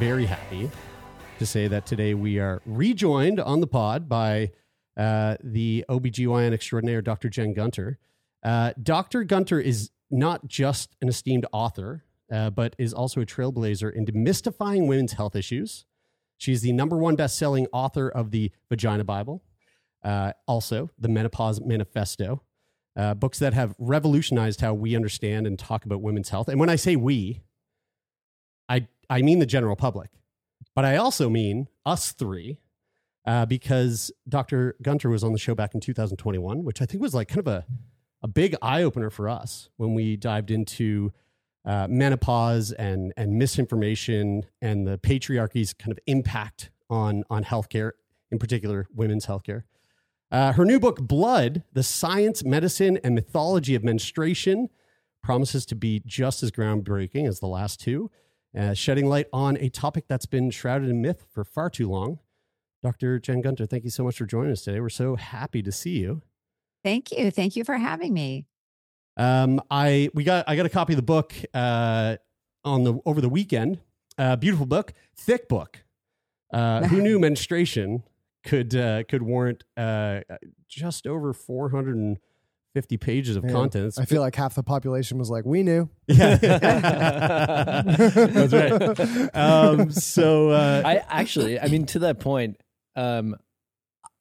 Very, happy to say that today we are rejoined on the pod by uh, the OBGYN extraordinaire, Dr. Jen Gunter. Uh, Dr. Gunter is not just an esteemed author, uh, but is also a trailblazer in demystifying women's health issues. She's the number one best-selling author of the Vagina Bible, uh, also the Menopause Manifesto, uh, books that have revolutionized how we understand and talk about women's health. And when I say we, I mean the general public, but I also mean us three, uh, because Dr. Gunter was on the show back in 2021, which I think was like kind of a a big eye opener for us when we dived into uh, menopause and and misinformation and the patriarchy's kind of impact on on healthcare, in particular women's healthcare. Uh, her new book, Blood The Science, Medicine, and Mythology of Menstruation, promises to be just as groundbreaking as the last two, uh, shedding light on a topic that's been shrouded in myth for far too long. Dr. Jen Gunter, thank you so much for joining us today. We're so happy to see you. Thank you. Thank you for having me. Um, I we got I got a copy of the book uh, on the over the weekend. Uh, beautiful book, thick book. Uh, who knew menstruation could uh, could warrant uh, just over 450 pages of Man, content. I feel like half the population was like, "We knew." Yeah. That's right. Um, so uh, I actually, I mean, to that point, um,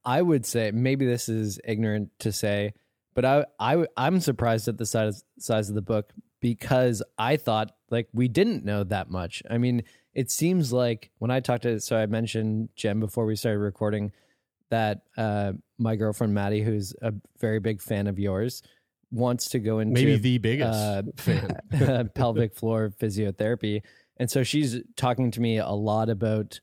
I would say maybe this is ignorant to say, but I, I, I'm surprised at the size size of the book because I thought like we didn't know that much. I mean, it seems like when I talked to, so I mentioned Jen before we started recording that uh, my girlfriend Maddie, who's a very big fan of yours, wants to go into Maybe the biggest uh, fan. pelvic floor physiotherapy, and so she's talking to me a lot about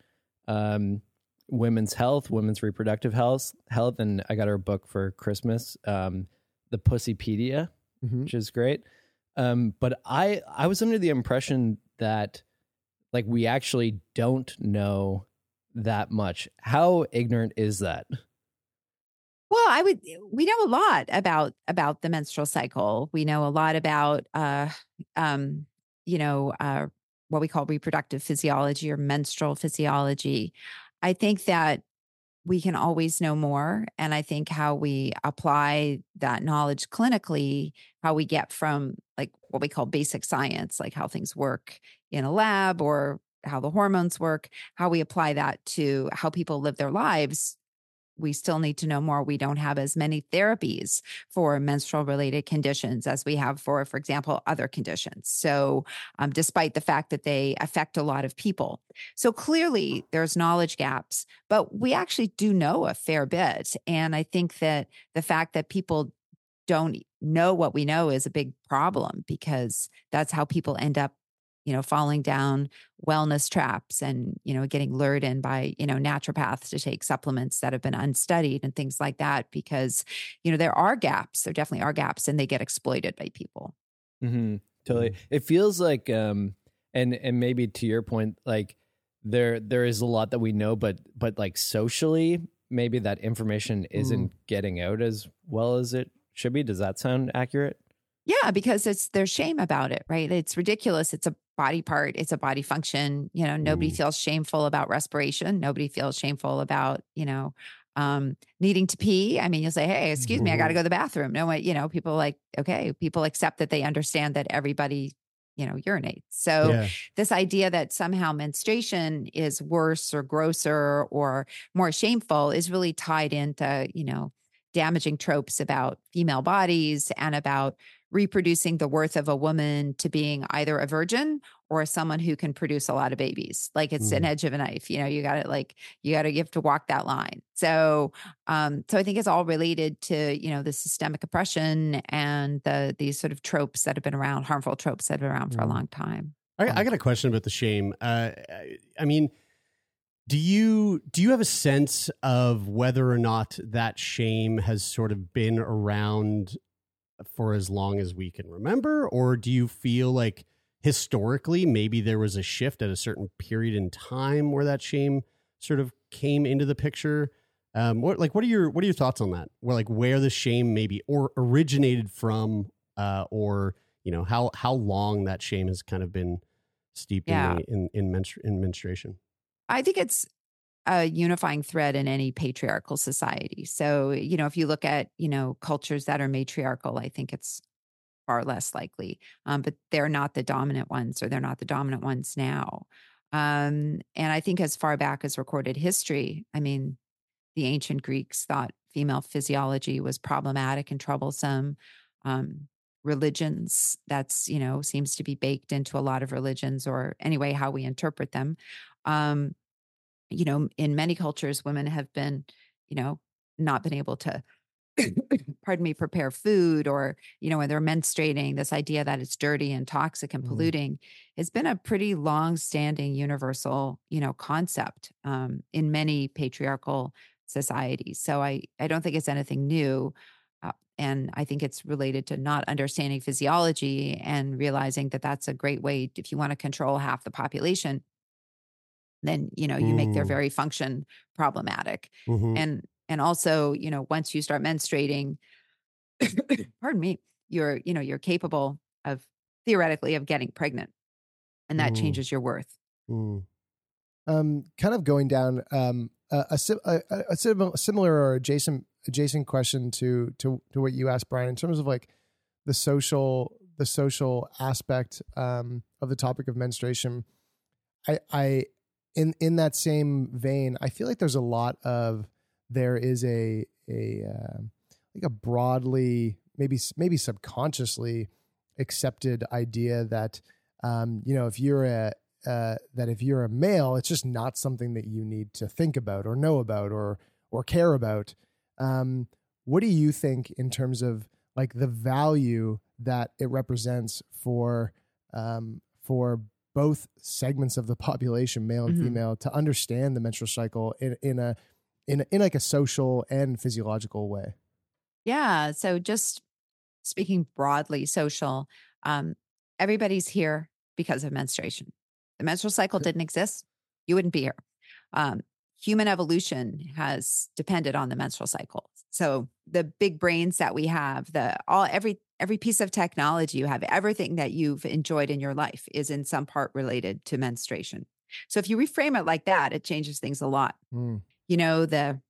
um, women's health, women's reproductive health, health, and I got her a book for Christmas, um, the Pussypedia, Mhm. which is great. Um, but I I was under the impression that like we actually don't know that much. How ignorant is that? Well, I would we know a lot about about the menstrual cycle. We know a lot about uh um you know uh what we call reproductive physiology or menstrual physiology. I think that we can always know more and I think how we apply that knowledge clinically, how we get from like what we call basic science, like how things work in a lab or how the hormones work, how we apply that to how people live their lives we still need to know more. We don't have as many therapies for menstrual related conditions as we have for, for example, other conditions. So, um, despite the fact that they affect a lot of people. So, clearly there's knowledge gaps, but we actually do know a fair bit. And I think that the fact that people don't know what we know is a big problem because that's how people end up you know falling down wellness traps and you know getting lured in by you know naturopaths to take supplements that have been unstudied and things like that because you know there are gaps there definitely are gaps and they get exploited by people Mm-hmm. Totally. It feels like, um, and and maybe to your point, like there there is a lot that we know, but but like socially, maybe that information isn't getting out as well as it should be. Does that sound accurate? Yeah, because it's there's shame about it, right? It's ridiculous. It's a body part, it's a body function. You know, nobody feels shameful about respiration. Nobody feels shameful about, you know, um, needing to pee. I mean, you'll say, "Hey, excuse me, I got to go to the bathroom." No, one- you know, people like, okay, people accept that they understand that everybody, you know, urinates. So Yeah. this idea that somehow menstruation is worse or grosser or more shameful is really tied into, you know, damaging tropes about female bodies and about reproducing the worth of a woman to being either a virgin or someone who can produce a lot of babies. Like it's an Mm. edge of a knife. You know, you got to like you got to you have to walk that line. So, um, so I think it's all related to you know the systemic oppression and the these sort of tropes that have been around, harmful tropes that have been around for a Mm. long time. I, I got a question about the shame. Uh, I- I mean, do you do you have a sense of whether or not that shame has sort of been around for as long as we can remember, or do you feel like historically maybe there was a shift at a certain period in time where that shame sort of came into the picture? Um, what like what are your what are your thoughts on that? Where like where the shame maybe or originated from, uh, or you know how how long that shame has kind of been steeped Yeah. in, in in menstru- in menstruation. I think it's a unifying thread in any patriarchal society. So, you know, if you look at, you know, cultures that are matriarchal, I think it's far less likely. Um, but they're not the dominant ones or they're not the dominant ones now. Um, and I think as far back as recorded history, I mean, the ancient Greeks thought female physiology was problematic and troublesome. Um, religions, that's, you know, seems to be baked into a lot of religions or anyway, how we interpret them. Um, you know, in many cultures, women have been, you know, not been able to, pardon me, prepare food or, you know, when they're menstruating, this idea that it's dirty and toxic and polluting polluting has been a pretty long standing universal, you know, concept um, in many patriarchal societies. So I, I don't think it's anything new. Uh, and I think it's related to not understanding physiology and realizing that that's a great way if you want to control half the population then you know you make their Mm. very function problematic Mhm. and and also you know once you start menstruating pardon me you're you know you're capable of theoretically of getting pregnant and that Mm. changes your worth Mm. um, kind of going down um, a, a, a, a- a similar or adjacent adjacent question to to to what you asked, Brian, in terms of like the social the social aspect um, of the topic of menstruation. I I in in that same vein, I feel like there's a lot of there is a a uh, like a broadly maybe maybe subconsciously accepted idea that um, you know if you're a uh, that if you're a male, it's just not something that you need to think about or know about or or care about. Um, what do you think in terms of like the value that it represents for um, for both segments of the population, male and Mhm. female, to understand the menstrual cycle in in a in a, in like a social and physiological way? yeah so just speaking broadly social um everybody's here because of menstruation the menstrual cycle didn't exist you wouldn't be here um human evolution has depended on the menstrual cycle so the big brains that we have the all every every piece of technology you have everything that you've enjoyed in your life is in some part related to menstruation so if you reframe it like that it changes things a lot Mm. you know the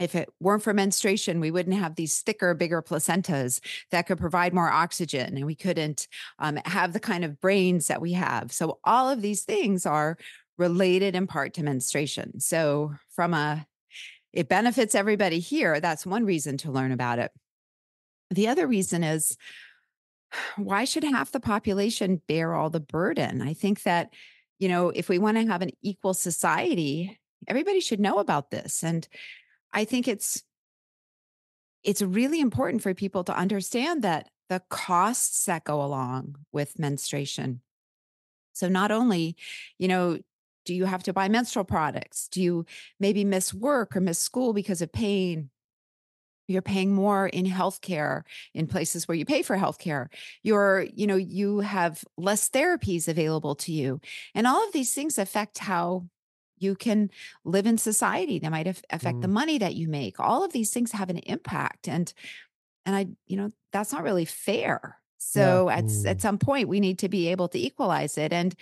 if it weren't for menstruation, we wouldn't have these thicker, bigger placentas that could provide more oxygen, and we couldn't um, have the kind of brains that we have. So, all of these things are related in part to menstruation. So, from a it benefits everybody here. That's one reason to learn about it. The other reason is why should half the population bear all the burden? I think that, you know, if we want to have an equal society, everybody should know about this. And I think it's it's really important for people to understand that the costs that go along with menstruation. So not only, you know, do you have to buy menstrual products? Do you maybe miss work or miss school because of pain? You're paying more in healthcare in places where you pay for healthcare. You're, you know, you have less therapies available to you. And all of these things affect how you can live in society. That might af- affect the mm. money that you make. All of these things have an impact. And and i you know that's not really fair. So at s- at mm. some point we need to be able to equalize it. And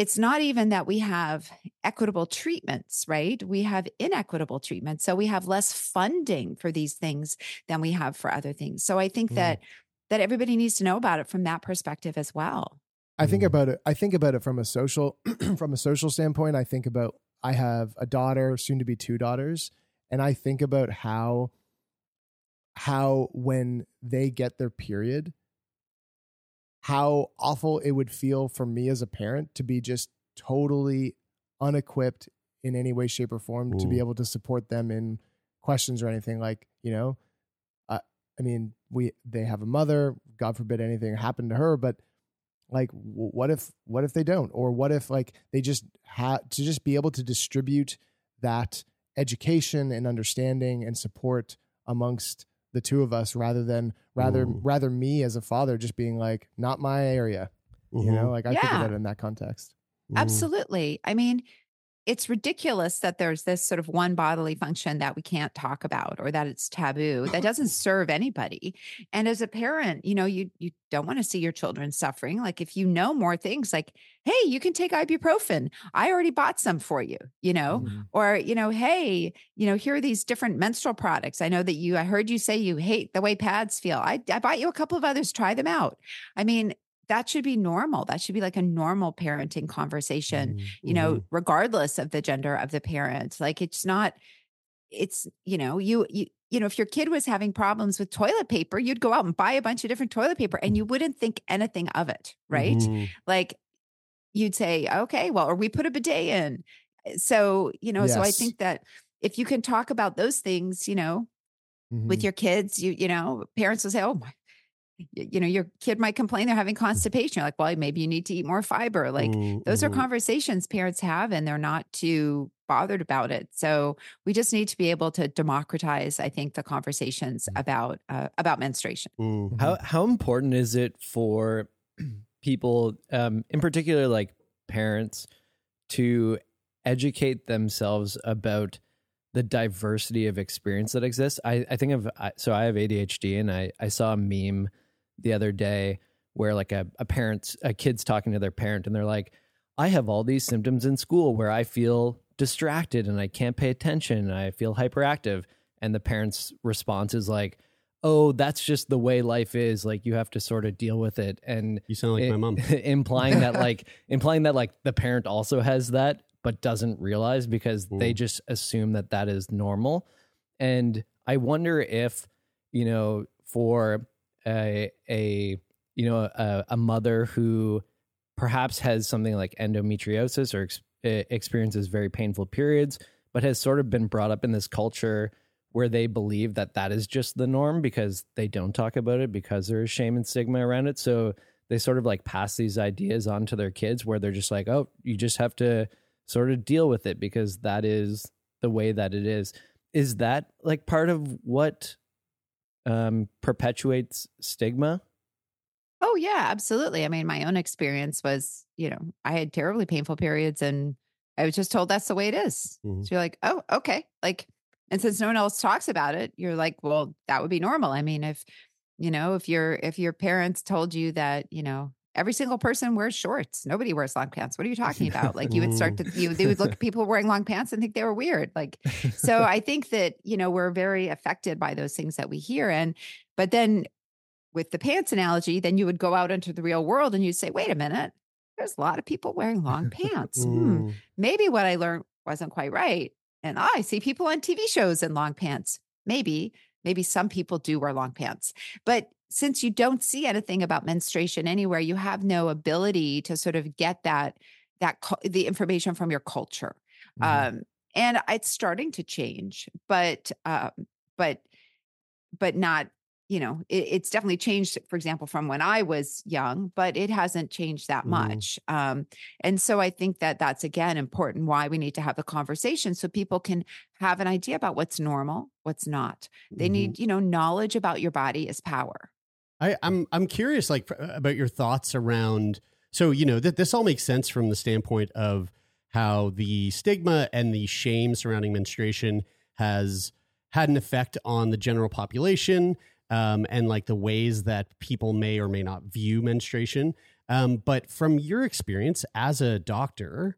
it's not even that we have equitable treatments, right? We have inequitable treatments. So we have less funding for these things than we have for other things. So I think Mm. that that everybody needs to know about it from that perspective as well. I think about it. I think about it from a social, from a social standpoint. I think about. I have a daughter, soon to be two daughters, and I think about how, how when they get their period, how awful it would feel for me as a parent to be just totally unequipped in any way, shape, or form to be able to support them in questions or anything like you know. I I mean, we they have a mother. God forbid anything happened to her, but like what if what if they don't or what if like they just have to just be able to distribute that education and understanding and support amongst the two of us rather than rather Ooh. rather me as a father just being like not my area you Mhm. know like i think Yeah. about it in that context Mhm. Absolutely. I mean, it's ridiculous that there's this sort of one bodily function that we can't talk about or that it's taboo. That doesn't serve anybody. And as a parent, you know, you you don't want to see your children suffering. Like if you know more things like, "Hey, you can take ibuprofen. I already bought some for you," you know? Mm-hmm. Or, you know, "Hey, you know, here are these different menstrual products. I know that you I heard you say you hate the way pads feel. I I bought you a couple of others. Try them out." I mean, that should be normal. That should be like a normal parenting conversation Mhm. you know regardless of the gender of the parent like it's not it's you know you you you know if your kid was having problems with toilet paper you'd go out and buy a bunch of different toilet paper and you wouldn't think anything of it right Mhm. like you'd say okay well or we put a bidet in so you know so i think that if you can talk about those things you know with Mhm. your kids you you know parents will say oh my you know your kid might complain they're having constipation you're like well maybe you need to eat more fiber like Mhm. those are Mhm. conversations parents have and they're not too bothered about it so we just need to be able to democratize i think the conversations about uh, about menstruation Mhm. How how important is it for people, um, in particular, like parents, to educate themselves about the diversity of experience that exists? I, I think of so I have ADHD, and I I saw a meme the other day where like a a parent's a kid's talking to their parent, and they're like, I have all these symptoms in school where I feel distracted and I can't pay attention and I feel hyperactive. And the parent's response is like, oh, that's just the way life is. Like you have to sort of deal with it. And You sound like it- my mom. implying that like implying that like the parent also has that but doesn't realize because they Mm. just assume that that is normal. And I wonder if, you know, for a a you know a, a mother who perhaps has something like endometriosis or ex- experiences very painful periods, but has sort of been brought up in this culture where they believe that that is just the norm because they don't talk about it because there is shame and stigma around it. So they sort of like pass these ideas on to their kids where they're just like, oh, you just have to sort of deal with it because that is the way that it is. Is that like part of what um, perpetuates stigma? oh yeah absolutely i mean my own experience was you know i had terribly painful periods and i was just told that's the way it is. Mhm. so you're like oh okay like and since no one else talks about it you're like well that would be normal i mean if you know if your if your parents told you that you know every single person wears shorts. Nobody wears long pants. What are you talking about? Like you would start to you they would look at people wearing long pants and think they were weird. Like so i think that you know we're very affected by those things that we hear. And but then with the pants analogy then you would go out into the real world and you'd say wait a minute. There's a lot of people wearing long pants. Hmm, Mm. maybe what i learned wasn't quite right and i see people on tv shows in long pants. Maybe maybe some people do wear long pants. But since you don't see anything about menstruation anywhere you have no ability to sort of get that that the information from your culture Mm-hmm. um and it's starting to change but um but but not you know it, it's definitely changed for example from when i was young but it hasn't changed that Mhm. much um and so i think that that's again important why we need to have the conversation so people can have an idea about what's normal what's not they Mhm. need you know knowledge about your body is power I, I'm I'm curious, like about your thoughts around. So you know that this all makes sense from the standpoint of how the stigma and the shame surrounding menstruation has had an effect on the general population, um, and like the ways that people may or may not view menstruation. Um, but from your experience as a doctor,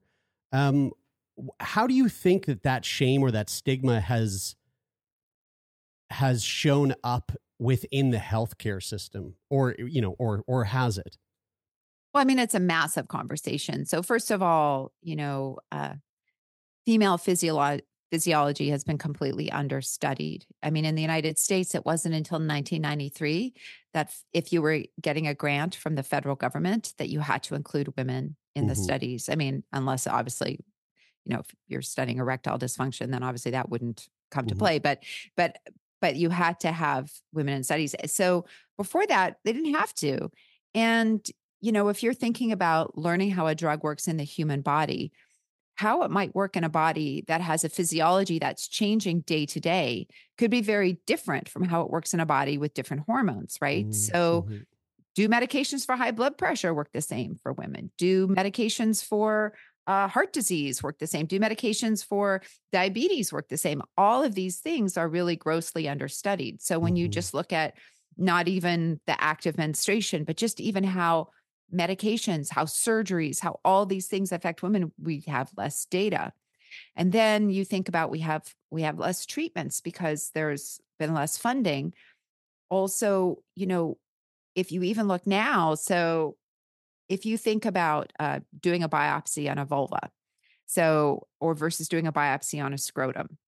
um, how do you think that that shame or that stigma has has shown up within the healthcare system, or you know, or or has it? Well, I mean, it's a massive conversation. So, first of all, you know, uh, female physiolo- physiology has been completely understudied. I mean, in the United States, it wasn't until 1993 that if you were getting a grant from the federal government, that you had to include women in the Mhm. studies. I mean, unless obviously, you know, if you're studying erectile dysfunction, then obviously that wouldn't come to Mhm. play. But, but, but you had to have women in studies. So before that, they didn't have to. And you know, if you're thinking about learning how a drug works in the human body, how it might work in a body that has a physiology that's changing day to day could be very different from how it works in a body with different hormones, right? Mm-hmm. So, mm-hmm. do medications for high blood pressure work the same for women? Do medications for uh, heart disease work the same? Do medications for diabetes work the same? All of these things are really grossly understudied. So, when you just look at not even the act of menstruation, but just even how medications, how surgeries, how all these things affect women, we have less data. And then you think about we have we have less treatments because there's been less funding. Also, you know, if you even look now, so if you think about uh, doing a biopsy on a vulva, so or versus doing a biopsy on a scrotum,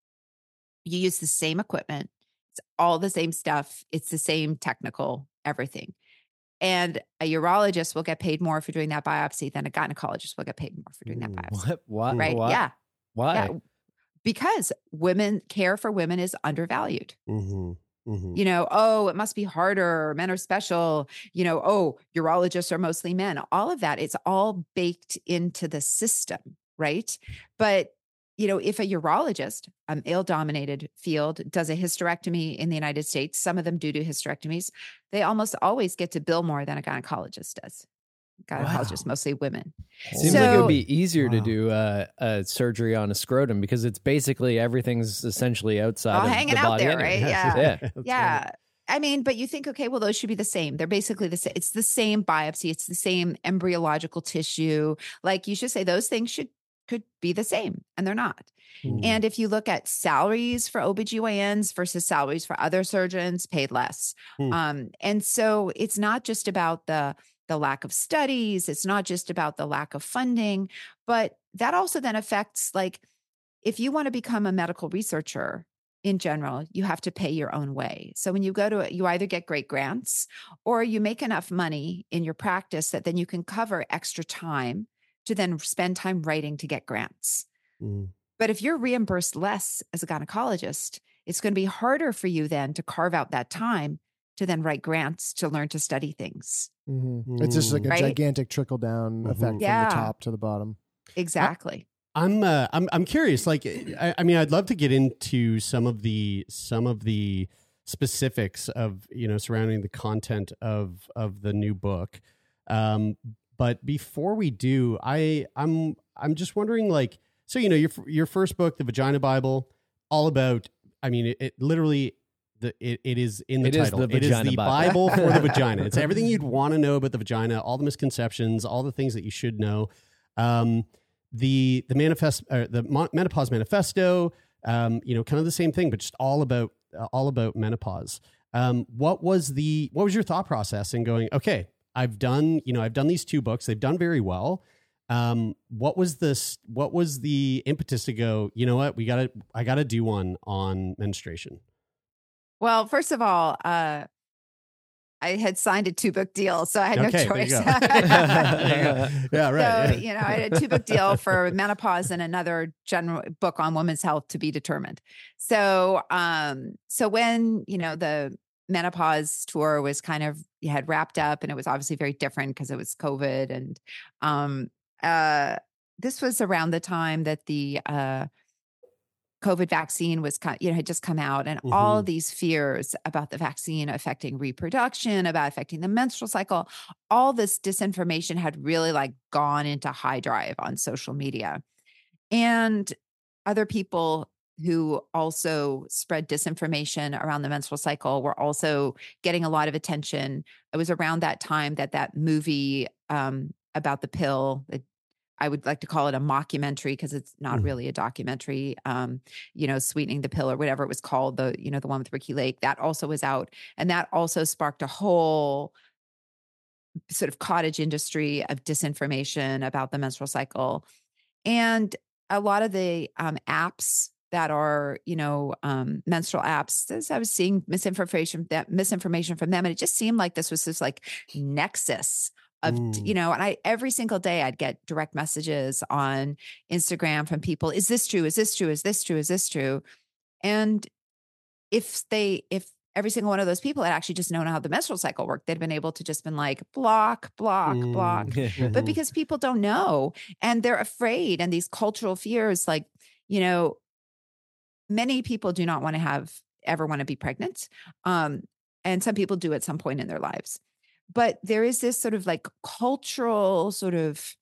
you use the same equipment, it's all the same stuff, it's the same technical everything. And a urologist will get paid more for doing that biopsy than a gynecologist will get paid more for doing that biopsy. What? Why? Right? Why? Yeah. Why? Yeah. Because women care for women is undervalued. Mm-hmm. Mm-hmm. You know, oh, it must be harder. Men are special. You know, oh, urologists are mostly men. All of that, it's all baked into the system, right? But you know, if a urologist, a male dominated field, does a hysterectomy in the United States, some of them do do hysterectomies, they almost always get to bill more than a gynecologist does. Gynecologist, mostly women. Seems like it would be easier to do uh, a surgery on a scrotum because it's basically everything's essentially outside all of hanging the out body there, anyway. right? Yeah. yeah. yeah. I mean, but you think, okay, well, those should be the same. They're basically the same. It's the same biopsy. It's the same embryological tissue. Like you should say those things should could be the same and they're not. And if you look at salaries for OBGYNs versus salaries for other surgeons, paid less. Hmm. Um, and so it's not just about the the lack of studies, it's not just about the lack of funding, but that also then affects like if you want to become a medical researcher in general, you have to pay your own way. So when you go to it, you either get great grants or you make enough money in your practice that then you can cover extra time to then spend time writing to get grants. Mm-hmm. But if you're reimbursed less as a gynecologist, it's going to be harder for you then to carve out that time to then write grants to learn to study things. Mhm. It's just like a Right? gigantic trickle down effect Yeah. from the top to the bottom. Exactly. I'm uh, I'm I'm curious. Like, I, I mean, I'd love to get into some of the some of the specifics of you know surrounding the content of of the new book. Um, but before we do, I I'm I'm just wondering, like, so you know, your your first book, the Vagina Bible, all about. I mean, it, it literally. The, it, it is in the It is title. the it is the Bible. Bible for the vagina. It's everything you'd want to know about the vagina, all the misconceptions, all the things that you should know. Um, the the manifest uh, the menopause manifesto um, you know kind of the same thing but just all about uh, all about menopause um, what was the what was your thought process in going okay i've done you know i've done these two books they've done very well um, what was this what was the impetus to go you know what we gotta i gotta do one on menstruation Well, first of all, uh, I had signed a two book deal, so I had Okay, no choice. go. There you go. Yeah, right, So, yeah. you know, I had a two book deal for menopause and another general book on women's health to be determined. So, um, so when you know the menopause tour was kind of had wrapped up, and it was obviously very different because it was COVID, and um, uh, this was around the time that the uh, COVID vaccine was, you know, had just come out, and all Mhm. these fears about the vaccine affecting reproduction, about affecting the menstrual cycle, all this disinformation had really like gone into high drive on social media, and other people who also spread disinformation around the menstrual cycle were also getting a lot of attention. It was around that time that that movie um, about the pill, it, I would like to call it a mockumentary because it's not Mm. really a documentary. Um, you know, sweetening the pill or whatever it was called. The you know the one with Ricki Lake that also was out, and that also sparked a whole sort of cottage industry of disinformation about the menstrual cycle, and a lot of the um, apps that are you know um, menstrual apps. This, I was seeing misinformation that misinformation from them, and it just seemed like this was this like nexus of Mm. you know and i every single day i'd get direct messages on instagram from people is this true? Is this true? Is this true? Is this true? And if they if every single one of those people had actually just known how the menstrual cycle worked they'd been able to just been like block block block. Mm. but because people don't know and they're afraid and these cultural fears like you know many people do not want to have ever want to be pregnant um and some people do at some point in their lives but there is this sort of like cultural sort of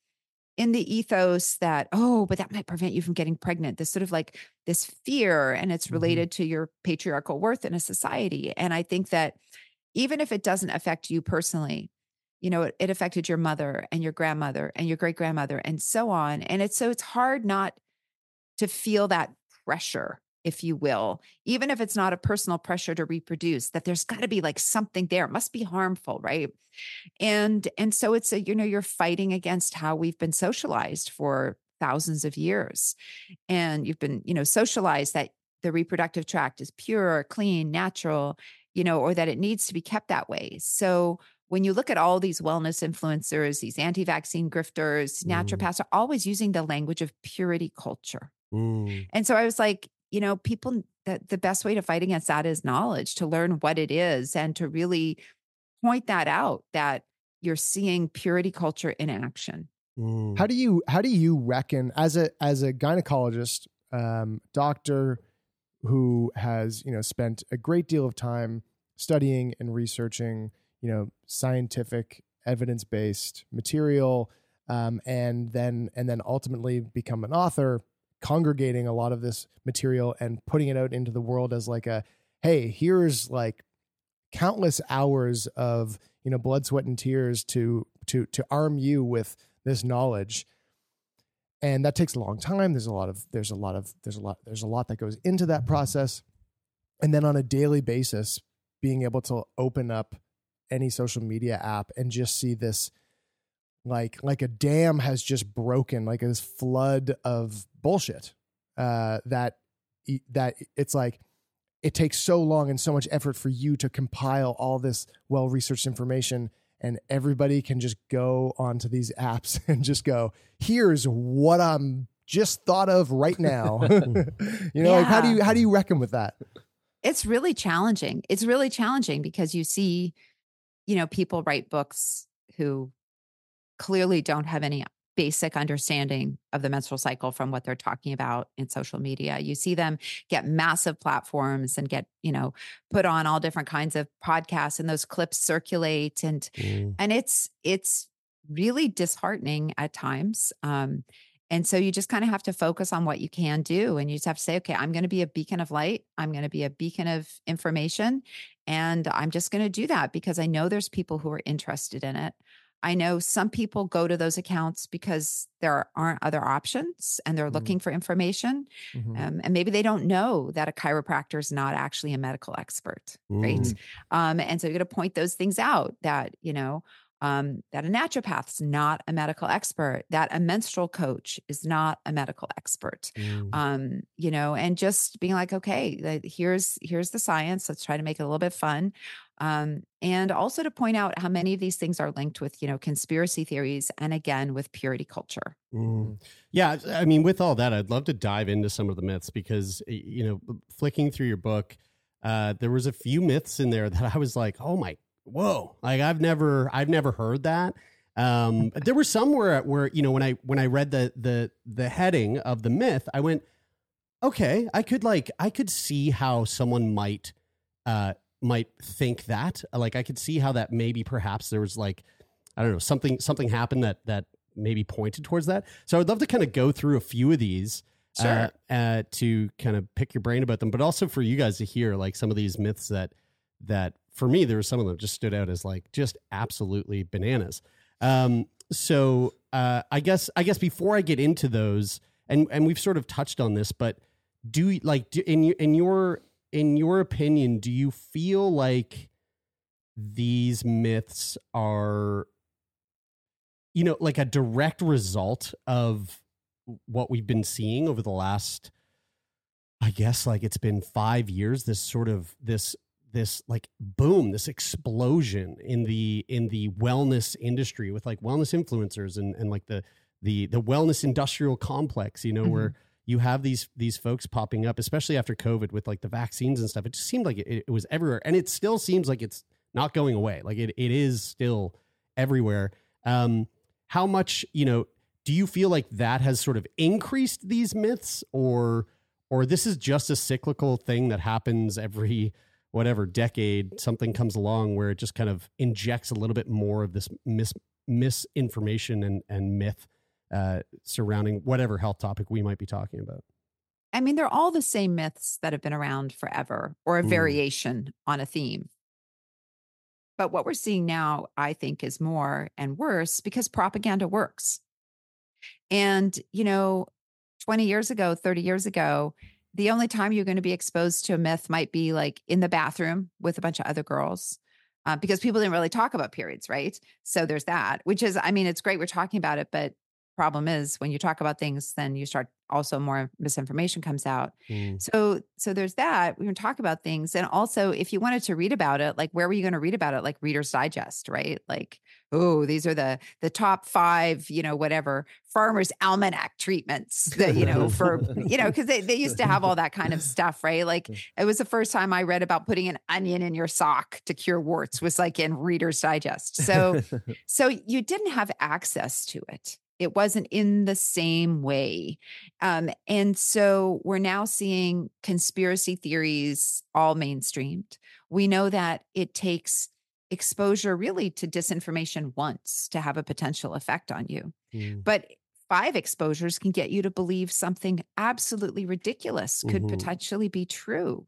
in the ethos that oh but that might prevent you from getting pregnant this sort of like this fear and it's mm-hmm. related to your patriarchal worth in a society and i think that even if it doesn't affect you personally you know it, it affected your mother and your grandmother and your great grandmother and so on and it's so it's hard not to feel that pressure if you will even if it's not a personal pressure to reproduce that there's got to be like something there it must be harmful right? And and so it's a you know you're fighting against how we've been socialized for thousands of years and you've been you know socialized that the reproductive tract is pure clean natural you know or that it needs to be kept that way. So when you look at all these wellness influencers these anti-vaccine grifters naturopaths are always using the language of purity culture. Mm. and so I was like, you know, people that the best way to fight against that is knowledge, to learn what it is and to really point that out that you're seeing purity culture in action. Mm. How do you how do you reckon as a as a gynecologist, um, doctor who has you know spent a great deal of time studying and researching you know scientific evidence based material, um, and then and then ultimately become an author, congregating a lot of this material and putting it out into the world as like a hey here's like countless hours of you know blood sweat and tears to to to arm you with this knowledge. And that takes a long time. There's a lot of there's a lot of there's a lot there's a lot that goes into that process. And then on a daily basis being able to open up any social media app and just see this like like a dam has just broken like this flood of bullshit uh that that it's like it takes so long and so much effort for you to compile all this well researched information and everybody can just go onto these apps and just go here's what i'm just thought of right now. You know like how do you how do you reckon with that? It's really challenging. It's really challenging because you see, you know, people write books who clearly don't have any basic understanding of the menstrual cycle from what they're talking about in social media. You see them get massive platforms and get, you know, put on all different kinds of podcasts and those clips circulate and Mm. and it's it's really disheartening at times. Um and so you just kind of have to focus on what you can do and you just have to say okay, I'm going to be a beacon of light. I'm going to be a beacon of information and I'm just going to do that because I know there's people who are interested in it. I know some people go to those accounts because there aren't other options and they're Mhm. looking for information. Mhm. Um, and maybe they don't know that a chiropractor is not actually a medical expert, right? Mm. Um, and so you're going to point those things out that, you know, um, that a naturopath's not a medical expert, that a menstrual coach is not a medical expert. Mm. Um, you know, and just being like, okay, here's here's the science. Let's try to make it a little bit fun. Um, and also to point out how many of these things are linked with, you know, conspiracy theories and again with purity culture. Mm. Yeah, I mean, with all that, I'd love to dive into some of the myths because you know, flicking through your book, uh, there was a few myths in there that I was like, oh my, whoa, like I've never, I've never heard that. Um, there were some where, where you know, when I when I read the the the heading of the myth, I went, okay, I could like, I could see how someone might, uh, might think that, like, I could see how that maybe perhaps there was like, I don't know, something something happened that that maybe pointed towards that. So I'd love to kind of go through a few of these Sure. uh, uh, to kind of pick your brain about them, but also for you guys to hear like some of these myths that that for me there were some of them just stood out as like just absolutely bananas. Um, so uh, I guess I guess before I get into those, and and we've sort of touched on this, but do you- like do, in in your in your opinion, do you feel like these myths are you know like a direct result of what we've been seeing over the last i guess like it's been 5 years this sort of this this like boom this explosion in the in the wellness industry with like wellness influencers and and like the the the wellness industrial complex you know mm-hmm. where you have these these folks popping up especially after covid with like the vaccines and stuff. It just seemed like it, it was everywhere and it still seems like it's not going away. Like it, it is still everywhere. Um how much you know do you feel like that has sort of increased these myths or or this is just a cyclical thing that happens every whatever decade? Something comes along where it just kind of injects a little bit more of this mis- misinformation and and myth uh, surrounding whatever health topic we might be talking about I mean, they're all the same myths that have been around forever or a Mm. variation on a theme. But what we're seeing now, I think, is more and worse because propaganda works. And, you know, 20 years ago, 30 years ago, the only time you're going to be exposed to a myth might be like in the bathroom with a bunch of other girls. Uh, because people didn't really talk about periods, right? So there's that, which is, I mean, it's great we're talking about it, but problem is when you talk about things, then you start also more misinformation comes out. Mm. So so there's that. We can talk about things. And also if you wanted to read about it, like where were you going to read about it? Like Reader's Digest, right? Like, oh, these are the the top five, you know, whatever, farmers almanac treatments that, you know, for you know, because they, they used to have all that kind of stuff, right? Like it was the first time I read about putting an onion in your sock to cure warts was like in Reader's Digest. So so you didn't have access to it. It wasn't in the same way. Um, and so we're now seeing conspiracy theories all mainstreamed. We know that it takes exposure really to disinformation once to have a potential effect on you. But five exposures can get you to believe something absolutely ridiculous could Mhm. potentially be true.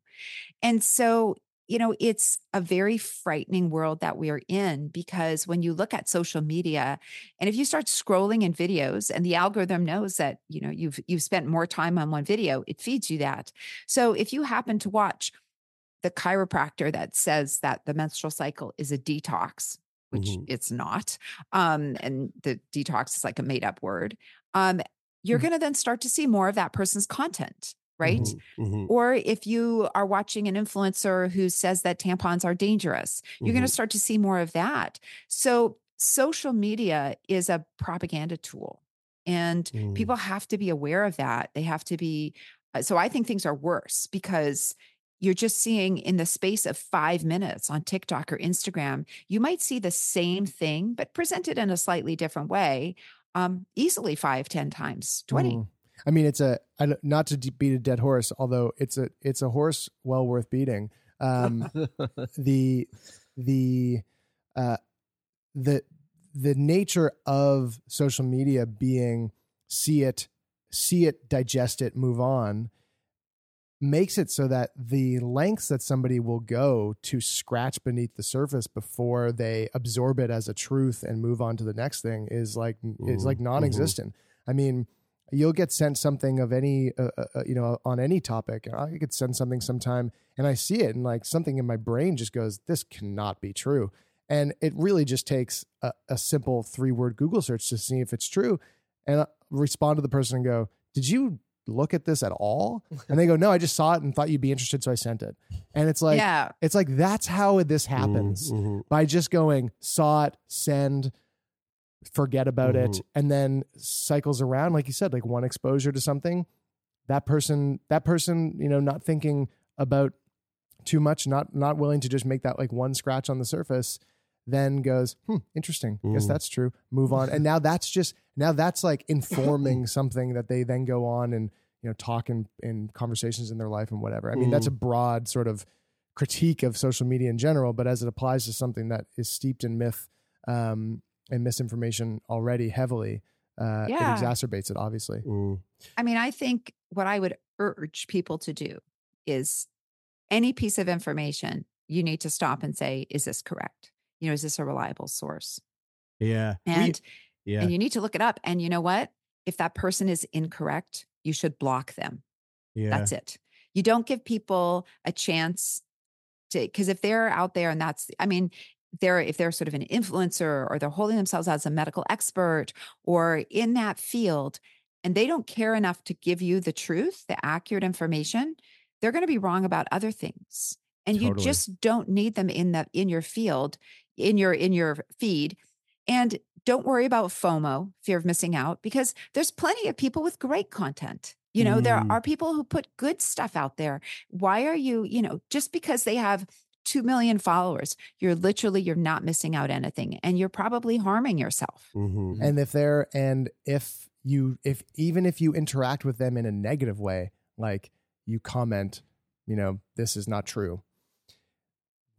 And so, you know, it's a very frightening world that we're in because when you look at social media and if you start scrolling in videos and the algorithm knows that, you know, you've you've spent more time on one video, it feeds you that. So if you happen to watch the chiropractor that says that the menstrual cycle is a detox, which it's not. Um, and the detox is like a made up word. Um, you're going to then start to see more of that person's content, right? Mm-hmm. Or if you are watching an influencer who says that tampons are dangerous, you're going Mhm. to start to see more of that. So social media is a propaganda tool. And Mm. people have to be aware of that. They have to be. uh, So I think things are worse because you're just seeing in the space of five minutes on TikTok or Instagram, you might see the same thing, but presented in a slightly different way, um, easily five, ten times, 20. I mean, it's a I don't- to beat a dead horse, although it's a it's a horse well worth beating. Um, the the uh, the the nature of social media being see it see it digest it move on makes it so that the lengths that somebody will go to scratch beneath the surface before they absorb it as a truth and move on to the next thing is like is like Mhm. non-existent i mean you'll get sent something of any uh, uh, uh, you know on any topic i could send something sometime and i see it and like something in my brain just goes this cannot be true. And it really just takes a, a simple three word google search to see if it's true and I respond to the person and go did you look at this at all? And they go no i just saw it and thought you'd be interested so i sent it. And it's like Yeah. it's like that's how this happens by just going saw it send forget about it Mhm. and then cycles around like you said like one exposure to something that person that person you know not thinking about too much not not willing to just make that like one scratch on the surface then goes hmm interesting guess Mm. that's true move on and now that's just now that's like informing something that they then go on and you know talk in in conversations in their life and whatever i mean that's a Mm. broad sort of critique of social media in general but as it applies to something that is steeped in myth um and misinformation already heavily uh Yeah. it exacerbates it obviously Mm. I mean, I think what I would urge people to do is any piece of information you need to stop and say, is this correct? You know, is this a reliable source? Yeah. We- And yeah. and you need to look it up. And you know what? If that person is incorrect, you should block them. yeah. That's it. You don't give people a chance to because if they're out there and that's I mean, they're if they're sort of an influencer or they're holding themselves as a medical expert or in that field and they don't care enough to give you the truth, the accurate information, they're going to be wrong about other things. And you just don't need them in the in your field, in your in your feed. And don't worry about FOMO, fear of missing out, because there's plenty of people with great content. You know, there Mm. are people who put good stuff out there. Why are you, you know, just because they have 2 million followers, you're literally you're not missing out anything and you're probably harming yourself. Mhm. and if they're and if you if even if you interact with them in a negative way like you comment you know this is not true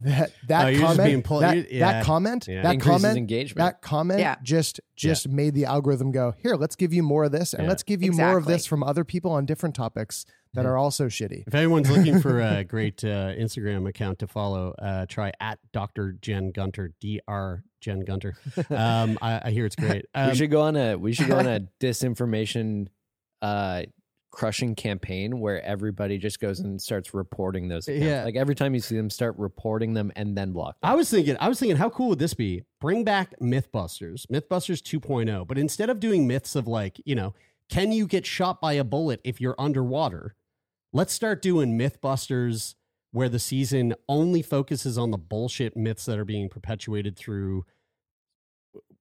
that that Oh, comment being pol- that, yeah. that comment Yeah. that Increases comment engagement. that comment Yeah. just just made the algorithm go here let's give you more of this and Yeah. let's give you more of this from other people on different topics that Yeah. are also shitty If anyone's looking for a great uh, Instagram account to follow, uh, try at Dr. Jen Gunter, Dr. Jen Gunter. Um, I, I hear it's great. Um, we should go on a we should go on a disinformation uh crushing campaign where everybody just goes and starts reporting those accounts. Yeah. Like every time you see them start reporting them and then block them. I was thinking, I was thinking, how cool would this be? Bring back MythBusters, MythBusters 2.0, but instead of doing myths of like, you know, can you get shot by a bullet if you're underwater? Let's start doing MythBusters where the season only focuses on the bullshit myths that are being perpetuated through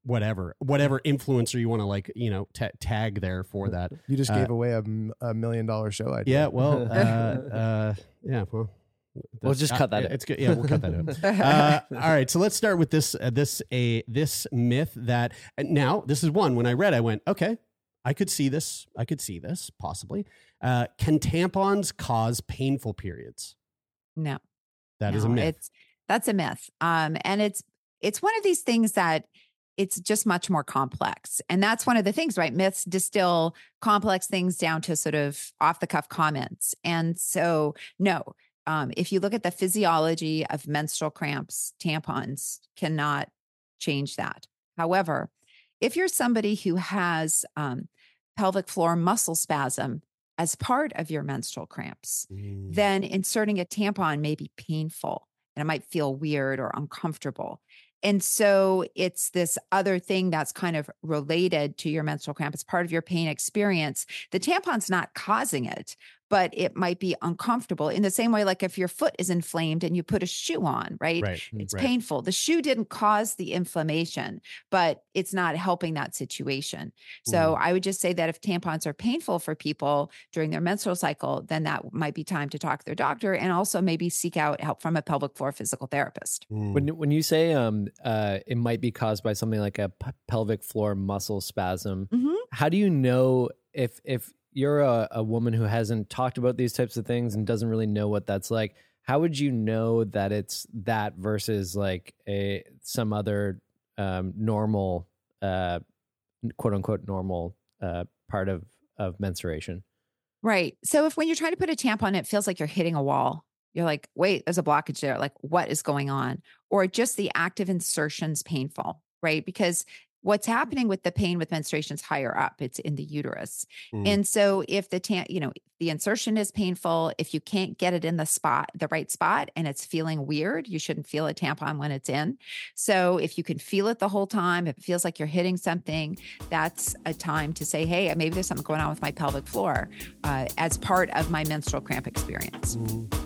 whatever, whatever influencer you want to like, you know, ta tag there for that. you just Uh, gave away a million dollar show idea Yeah, well, uh, uh, yeah, well, We'll just cut that out. It's good. Yeah, we'll cut that out. Uh, all right, so let's start with this. Uh, this a this myth that and now this is one. When I read, I went, okay, I could see this. I could see this possibly. Uh, can tampons cause painful periods? No. That is a myth. It's that's a myth. Um, and it's it's one of these things that it's just much more complex. And that's one of the things, right? Myths distill complex things down to sort of off the cuff comments. And so, no, um, if you look at the physiology of menstrual cramps, tampons cannot change that. However, if you're somebody who has um, pelvic floor muscle spasm as part of your menstrual cramps, Mm. then inserting a tampon may be painful and it might feel weird or uncomfortable. And so it's this other thing that's kind of related to your menstrual cramp. It's part of your pain experience. The tampon's not causing it, but it might be uncomfortable in the same way, like if your foot is inflamed and you put a shoe on, right? right. It's right. painful. The shoe didn't cause the inflammation, but it's not helping that situation. So I would just say that if tampons are painful for people during their menstrual cycle, then that might be time to talk to their doctor and also maybe seek out help from a pelvic floor physical therapist. Mm. When when you say um uh it might be caused by something like a p- pelvic floor muscle spasm, Mhm. how do you know if if you're a, a woman who hasn't talked about these types of things and doesn't really know what that's like? How would you know that it's that versus like a some other um, normal uh, quote unquote normal uh, part of of menstruation? Right. So if when you're trying to put a tampon, it feels like you're hitting a wall. You're like, wait, there's a blockage there. Like, what is going on? Or just the active insertion's painful, right? Because what's happening with the pain with menstruation is higher up. It's in the uterus. Mm. And so if the tam- you know, the insertion is painful, if you can't get it in the spot, the right spot, and it's feeling weird, you shouldn't feel a tampon when it's in. So if you can feel it the whole time, if it feels like you're hitting something, that's a time to say, hey, maybe there's something going on with my pelvic floor uh, as part of my menstrual cramp experience. Think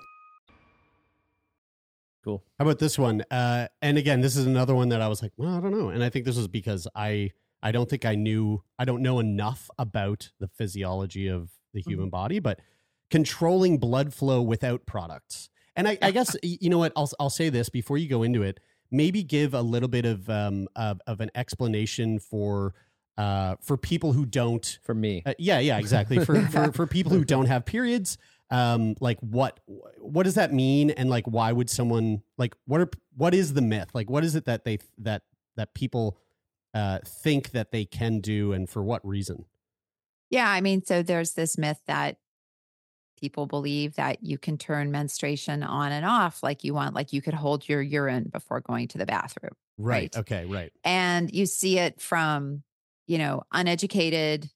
Cool. How about this one? Uh, and again, this is another one that I was like, well, I don't know. And I think this was because I I don't think I knew I don't know enough about the physiology of the human body, but controlling blood flow without products. And I, I guess you know what? I'll I'll say this before you go into it. Maybe give a little bit of um of, of an explanation for uh for people who don't For me. uh, yeah, yeah, exactly. For, for for people who don't have periods, um, like what what does that mean, and like why would someone like what are what is the myth? Like what is it that they that that people uh, think that they can do, and for what reason? Yeah, I mean, so there's this myth that people believe that you can turn menstruation on and off like you want, like you could hold your urine before going to the bathroom. Right. Okay. Right. And you see it from, you know, uneducated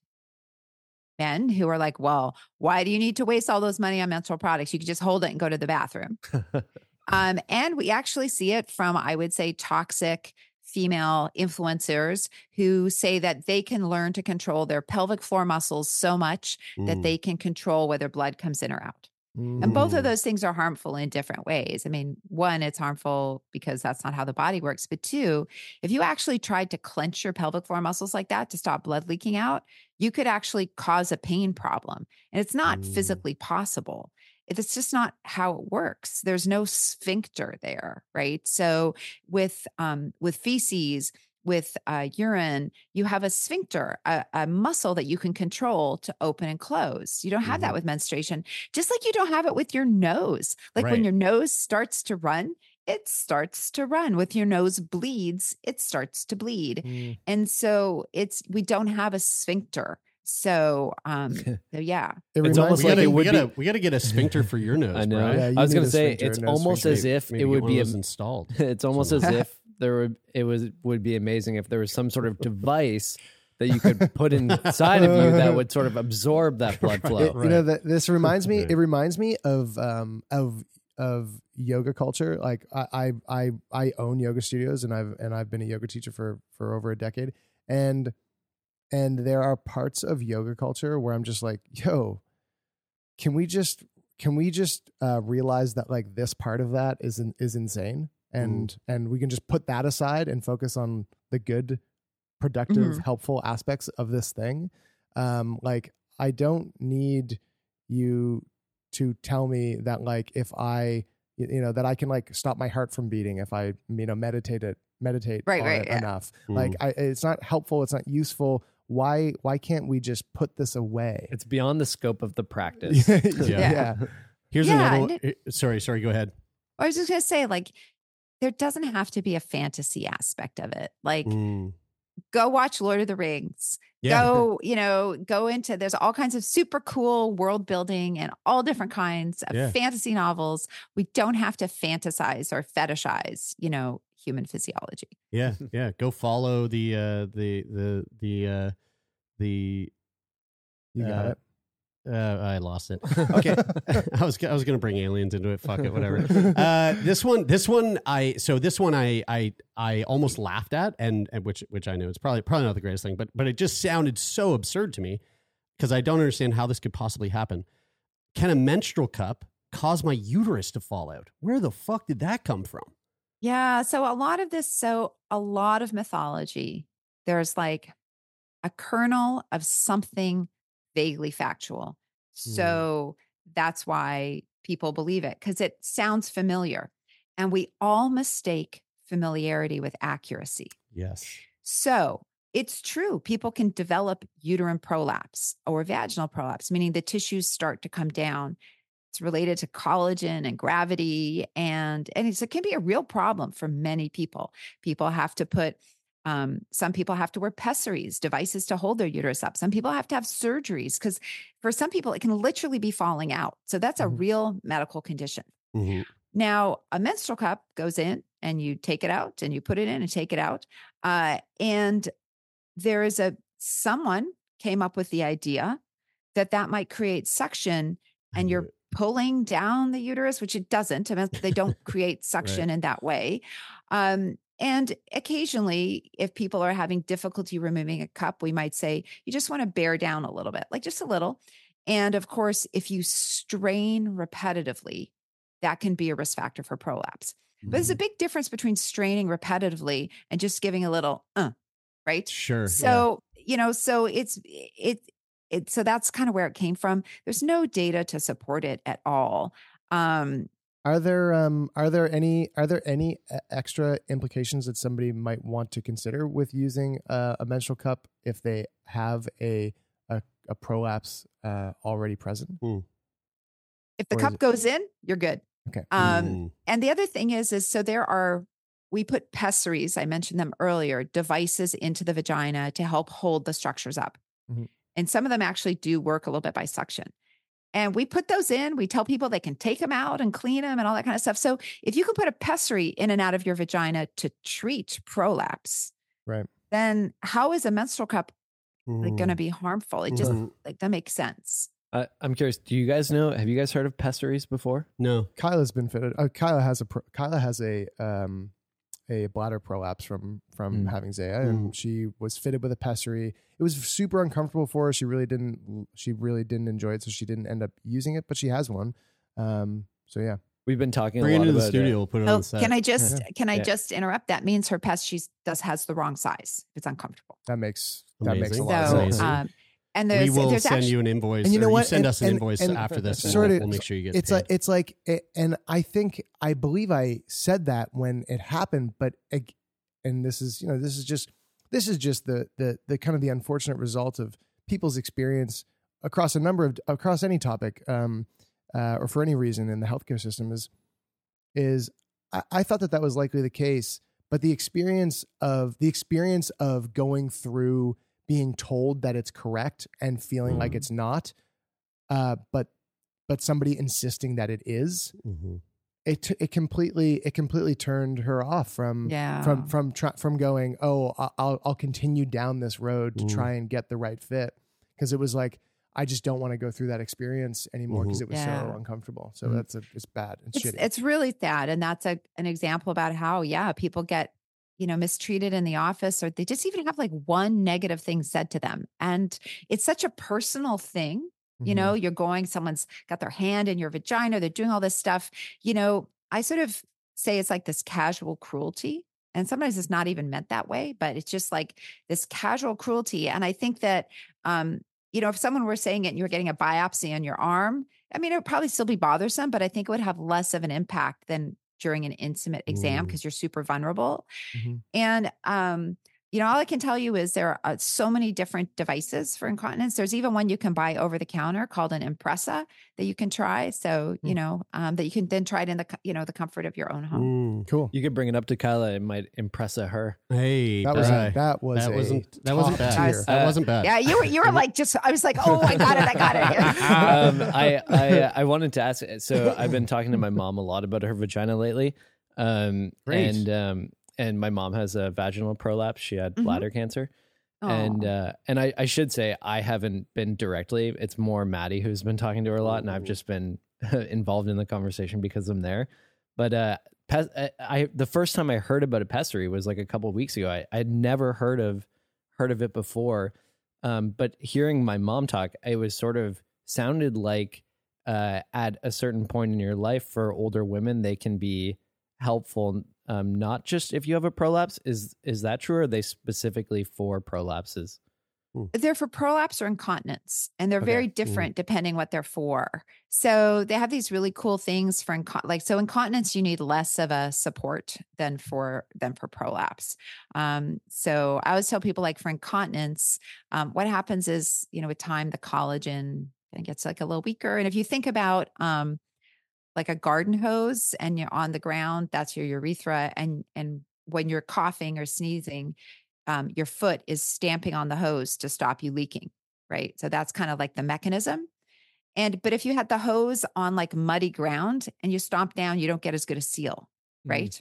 men who are like, well, why do you need to waste all those money on menstrual products? You could just hold it and go to the bathroom. um, and we actually see it from, I would say, toxic female influencers who say that they can learn to control their pelvic floor muscles so much that they can control whether blood comes in or out. And both of those things are harmful in different ways. I mean, one, it's harmful because that's not how the body works. But two, if you actually tried to clench your pelvic floor muscles like that to stop blood leaking out, you could actually cause a pain problem. And it's not physically possible. It's just not how it works. There's no sphincter there, right? So with um, with feces, with uh, urine, you have a sphincter, a, a muscle that you can control to open and close. You don't have that with menstruation, just like you don't have it with your nose. Like when your nose starts to run, it starts to run. With your nose bleeds, it starts to bleed. And so it's we don't have a sphincter. So um so yeah. It's almost we like gotta, it we would gotta, be- we gotta get a sphincter for your nose. I know. Yeah, you I was going to say it's almost sphincter. as if Maybe it get would be of installed. It's almost as if there would it was would be amazing if there was some sort of device that you could put inside of you that would sort of absorb that blood flow. It- You know that this reminds me. It reminds me of um of of yoga culture. Like I I I, I own yoga studios and I've and I've been a yoga teacher for for over a decade. And and there are parts of yoga culture where I'm just like, yo, can we just can we just uh, realize that like this part of that is in, is insane and and we can just put that aside and focus on the good productive Mhm. helpful aspects of this thing um like i don't need you to tell me that like if i you know that i can like stop my heart from beating if i you know meditate it meditate Right, on right, it yeah. enough like Mm. I, it's not helpful it's not useful why why can't we just put this away It's beyond the scope of the practice. yeah. yeah. Here's Yeah, another. and eh, Sorry, sorry. Go ahead. I was just gonna say, like, there doesn't have to be a fantasy aspect of it. Like, Mm. go watch Lord of the Rings. Yeah. Go, you know, go into there's all kinds of super cool world building and all different kinds of Yeah. fantasy novels. We don't have to fantasize or fetishize, you know, human physiology. Yeah, yeah. Go follow the uh the the the uh the You got uh, it. Uh, I lost it. Okay, I was I was gonna bring aliens into it. Fuck it, whatever. Uh, this one, this one, I so this one I I I almost laughed at, and, and which which I know it's probably probably not the greatest thing, but but it just sounded so absurd to me because I don't understand how this could possibly happen. Can a menstrual cup cause my uterus to fall out? Where the fuck did that come from? Yeah. So a lot of this, so a lot of mythology, there's like a kernel of something vaguely factual. Mm. So that's why people believe it because it sounds familiar. And we all mistake familiarity with accuracy. Yes. So it's true. People can develop uterine prolapse or vaginal prolapse, meaning the tissues start to come down. It's related to collagen and gravity, and and it can be a real problem for many people. People have to put. Um, some people have to wear pessaries, devices to hold their uterus up. Some people have to have surgeries because for some people it can literally be falling out. So that's a real medical condition. Now, a menstrual cup goes in and you take it out and you put it in and take it out. Uh, and there is a someone came up with the idea that that might create suction and you're pulling down the uterus, which it doesn't. I mean, they don't create suction in that way. Um, and occasionally, if people are having difficulty removing a cup, we might say, you just want to bear down a little bit, like just a little. And of course, if you strain repetitively, that can be a risk factor for prolapse. But there's a big difference between straining repetitively and just giving a little, uh, right? Sure. So, you know, so it's, it, it, so that's kind of where it came from. There's no data to support it at all. Um, Are there um are there any are there any e- extra implications that somebody might want to consider with using uh, a menstrual cup if they have a a, a prolapse uh, already present? if the Or cup it- goes in, you're good. Okay. Um, and the other thing is, is so there are we put pessaries, I mentioned them earlier, devices into the vagina to help hold the structures up. Mhm. And some of them actually do work a little bit by suction. And we put those in. We tell people they can take them out and clean them and all that kind of stuff. So if you can put a pessary in and out of your vagina to treat prolapse, Right. then how is a menstrual cup like going to be harmful? It just Mhm. like that makes sense. I, I'm curious. Do you guys know? Have you guys heard of pessaries before? No. Kyla's been fitted. Uh, Kyla has a pro, Kyla has a um a bladder prolapse from from Mm. having Zaya, and she was fitted with a pessary. It was super uncomfortable for her. She really didn't. She really didn't enjoy it, so she didn't end up using it. But she has one. Um. So yeah. We've been talking Bring a it lot into the about, studio. We'll put it Oh, on set. can I just can I Yeah. just interrupt? That means her pest she does has the wrong size. It's uncomfortable. That makes that makes a Amazing. lot of sense. um, and we will there's send actually, you an invoice. And you know or what? send And- us an and- invoice and after this. and sort we'll, of- we'll make sure you get it's paid. like it's like it- and i think i believe i said that when it happened but ag- and this is you know this is just this is just the the the kind of the unfortunate result of people's experience across a number of across any topic um uh, or for any reason in the healthcare system is is I, I thought that that was likely the case but the experience of the experience of going through being told that it's correct and feeling like it's not uh but but somebody insisting that it is Mhm. it t- it completely it completely turned her off from Yeah. from from try, from going oh I- I'll I'll continue down this road to Mm. try and get the right fit because it was like I just don't want to go through that experience anymore because Mhm. it was Yeah. so uncomfortable so Mhm. that's a, it's bad it's, it's shitty it's really sad, and that's a an example about how yeah people get you know mistreated in the office or they just even have like one negative thing said to them, and it's such a personal thing. You Mhm. know, you're going, someone's got their hand in your vagina, they're doing all this stuff. You know, I sort of say it's like this casual cruelty. And sometimes it's not even meant that way, but it's just like this casual cruelty. And I think that, um, you know, if someone were saying it and you were getting a biopsy on your arm, I mean, it would probably still be bothersome, but I think it would have less of an impact than during an intimate exam because you're super vulnerable. Mhm. And um, you know, all I can tell you is there are uh, so many different devices for incontinence. There's even one you can buy over the counter called an Impressa that you can try. So you Hmm. know um, that you can then try it in the you know the comfort of your own home. Mm. cool You could bring it up to Kyla. It might impress her. Hey, that was uh, that was, that wasn't, that wasn't top bad. tier. That Uh, wasn't bad. Yeah, you were you were like just I was like, oh, I got it, I got it. um, I, I I wanted to ask. So I've been talking to my mom a lot about her vagina lately, um, Great. and um, and my mom has a vaginal prolapse. She had Mhm. bladder cancer, and uh, and I, I should say I haven't been directly. It's more Maddie who's been talking to her a lot, and I've just been involved in the conversation because I'm there. But uh, pes- I, I the first time I heard about a pessary was like a couple of weeks ago. I I'd never heard of heard of it before, um, but hearing my mom talk, it was sort of sounded like uh, at a certain point in your life for older women, they can be helpful. Um, not just if you have a prolapse. Is is that true? Or are they specifically for prolapses? they're for prolapse or incontinence and they're Okay. very Mhm. different depending what they're for so they have these really cool things for incon- like so incontinence you need less of a support than for than for prolapse um, so i always tell people like for incontinence um, what happens is you know with time the collagen kind gets like a little weaker and if you think about um, like a garden hose and you're on the ground that's your urethra and and when you're coughing or sneezing um, your foot is stamping on the hose to stop you leaking right? So that's kind of like the mechanism. And but if you had the hose on like muddy ground and you stomp down you don't get as good a seal right?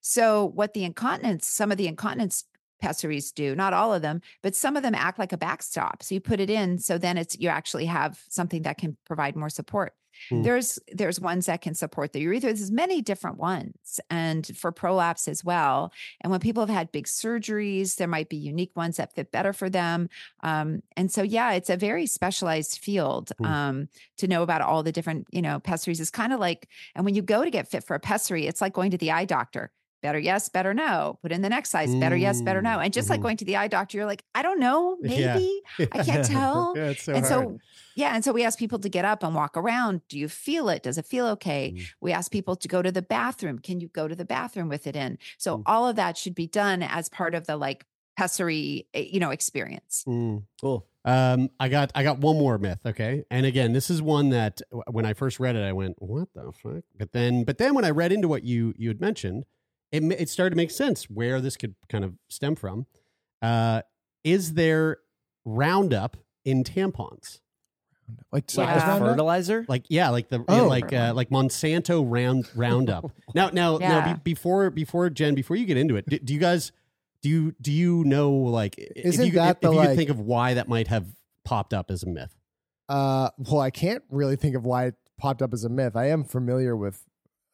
So what the incontinence some of the incontinence pessaries do. Not all of them, but some of them act like a backstop. So you put it in, so then it's you actually have something that can provide more support. Hmm. There's there's ones that can support the urethra. There's many different ones, and for prolapse as well. And when people have had big surgeries, there might be unique ones that fit better for them. Um, and so, yeah, it's a very specialized field Hmm. um, to know about all the different you know pessaries. It's kind of like, and when you go to get fit for a pessary, it's like going to the eye doctor. Better yes, better no. Put in the next size. Better yes, better no. And just like Mhm. going to the eye doctor, you're like, I don't know, Yeah. maybe I can't tell. Yeah, so and hard. so, yeah. And so we ask people to get up and walk around. Do you feel it? Does it feel okay? Mm. We ask people to go to the bathroom. Can you go to the bathroom with it in? Mm. So all of that should be done as part of the like pessary, eh, you know, experience. Mm. Cool. Um, I got I got one more myth, okay? And again, this is one that when I first read it, I went, "What the fuck?" But then, but then when I read into what you you had mentioned, it it started to make sense where this could kind of stem from. Uh, is there Roundup in tampons? Like Like size a fertilizer? Like yeah, like the Oh. like uh, like Monsanto round Roundup. now now now be, before before Jen, before you get into it, do, do you guys do you do you know like Isn't you, that if, the, if you like- think of why that might have popped up as a myth? Uh, well, I can't really think of why it popped up as a myth. I am familiar with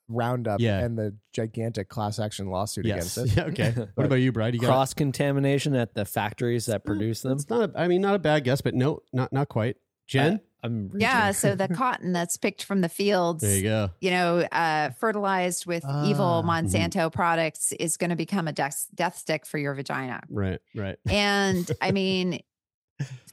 Roundup Yeah. and the gigantic class action lawsuit Yes. against it. Yeah, okay. What about you, Brad? You got Cross contamination at the factories that produce them. It's not. A, I mean, not a bad guess, but no, not not quite. Jen, I'm Yeah. So the cotton that's picked from the fields, there you go. you know, uh, fertilized with Ah. evil Mm-hmm. Monsanto products is going to become a death, death stick for your vagina. Right, right. And I mean,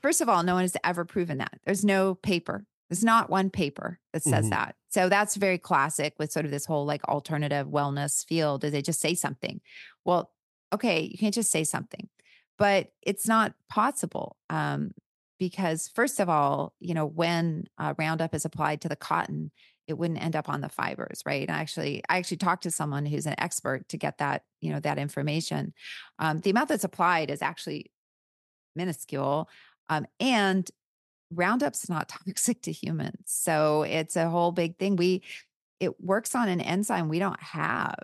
first of all, no one has ever proven that. There's no paper. There's not one paper that says Mhm. that. So that's very classic with sort of this whole like alternative wellness field. Is they just say something? Well, okay, you can't just say something, but it's not possible. Um, because first of all, you know, when uh, Roundup is applied to the cotton, it wouldn't end up on the fibers, right? And actually, I actually talked to someone who's an expert to get that, you know, that information. Um, the amount that's applied is actually minuscule, um, and Roundup's not toxic to humans, so it's a whole big thing. We it works on an enzyme we don't have,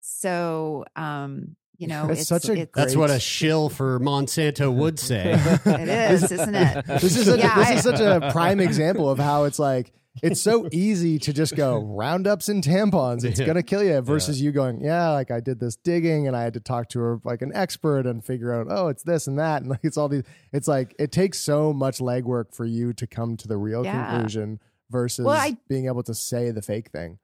so um, you know, That's such a it's- That's what a Great. shill for Monsanto would say. it is, isn't it? This is such, Yeah, this I- is such a prime example of how it's like it's so easy to just go roundups and tampons. It's Yeah. gonna kill you. Versus you going, yeah, like I did this digging and I had to talk to her like an expert and figure out, oh, it's this and that, and like it's all these. It's like it takes so much legwork for you to come to the real Yeah. conclusion versus Well, I- being able to say the fake thing.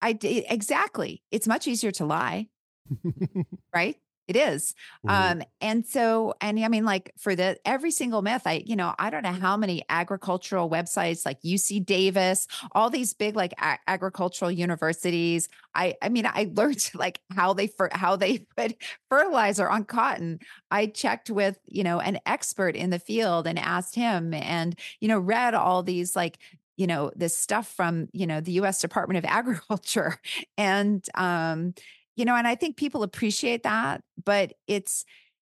I d- exactly. It's much easier to lie, right? It is. Mhm. Um, and so, and I mean, like for the every single myth, I, you know, I don't know how many agricultural websites like UC Davis, all these big like a- agricultural universities. I, I mean, I learned like how they fer- how they put fertilizer on cotton. I checked with you know an expert in the field and asked him, and you know, read all these like you know this stuff from you know the US Department of Agriculture and um you know and I think people appreciate that but it's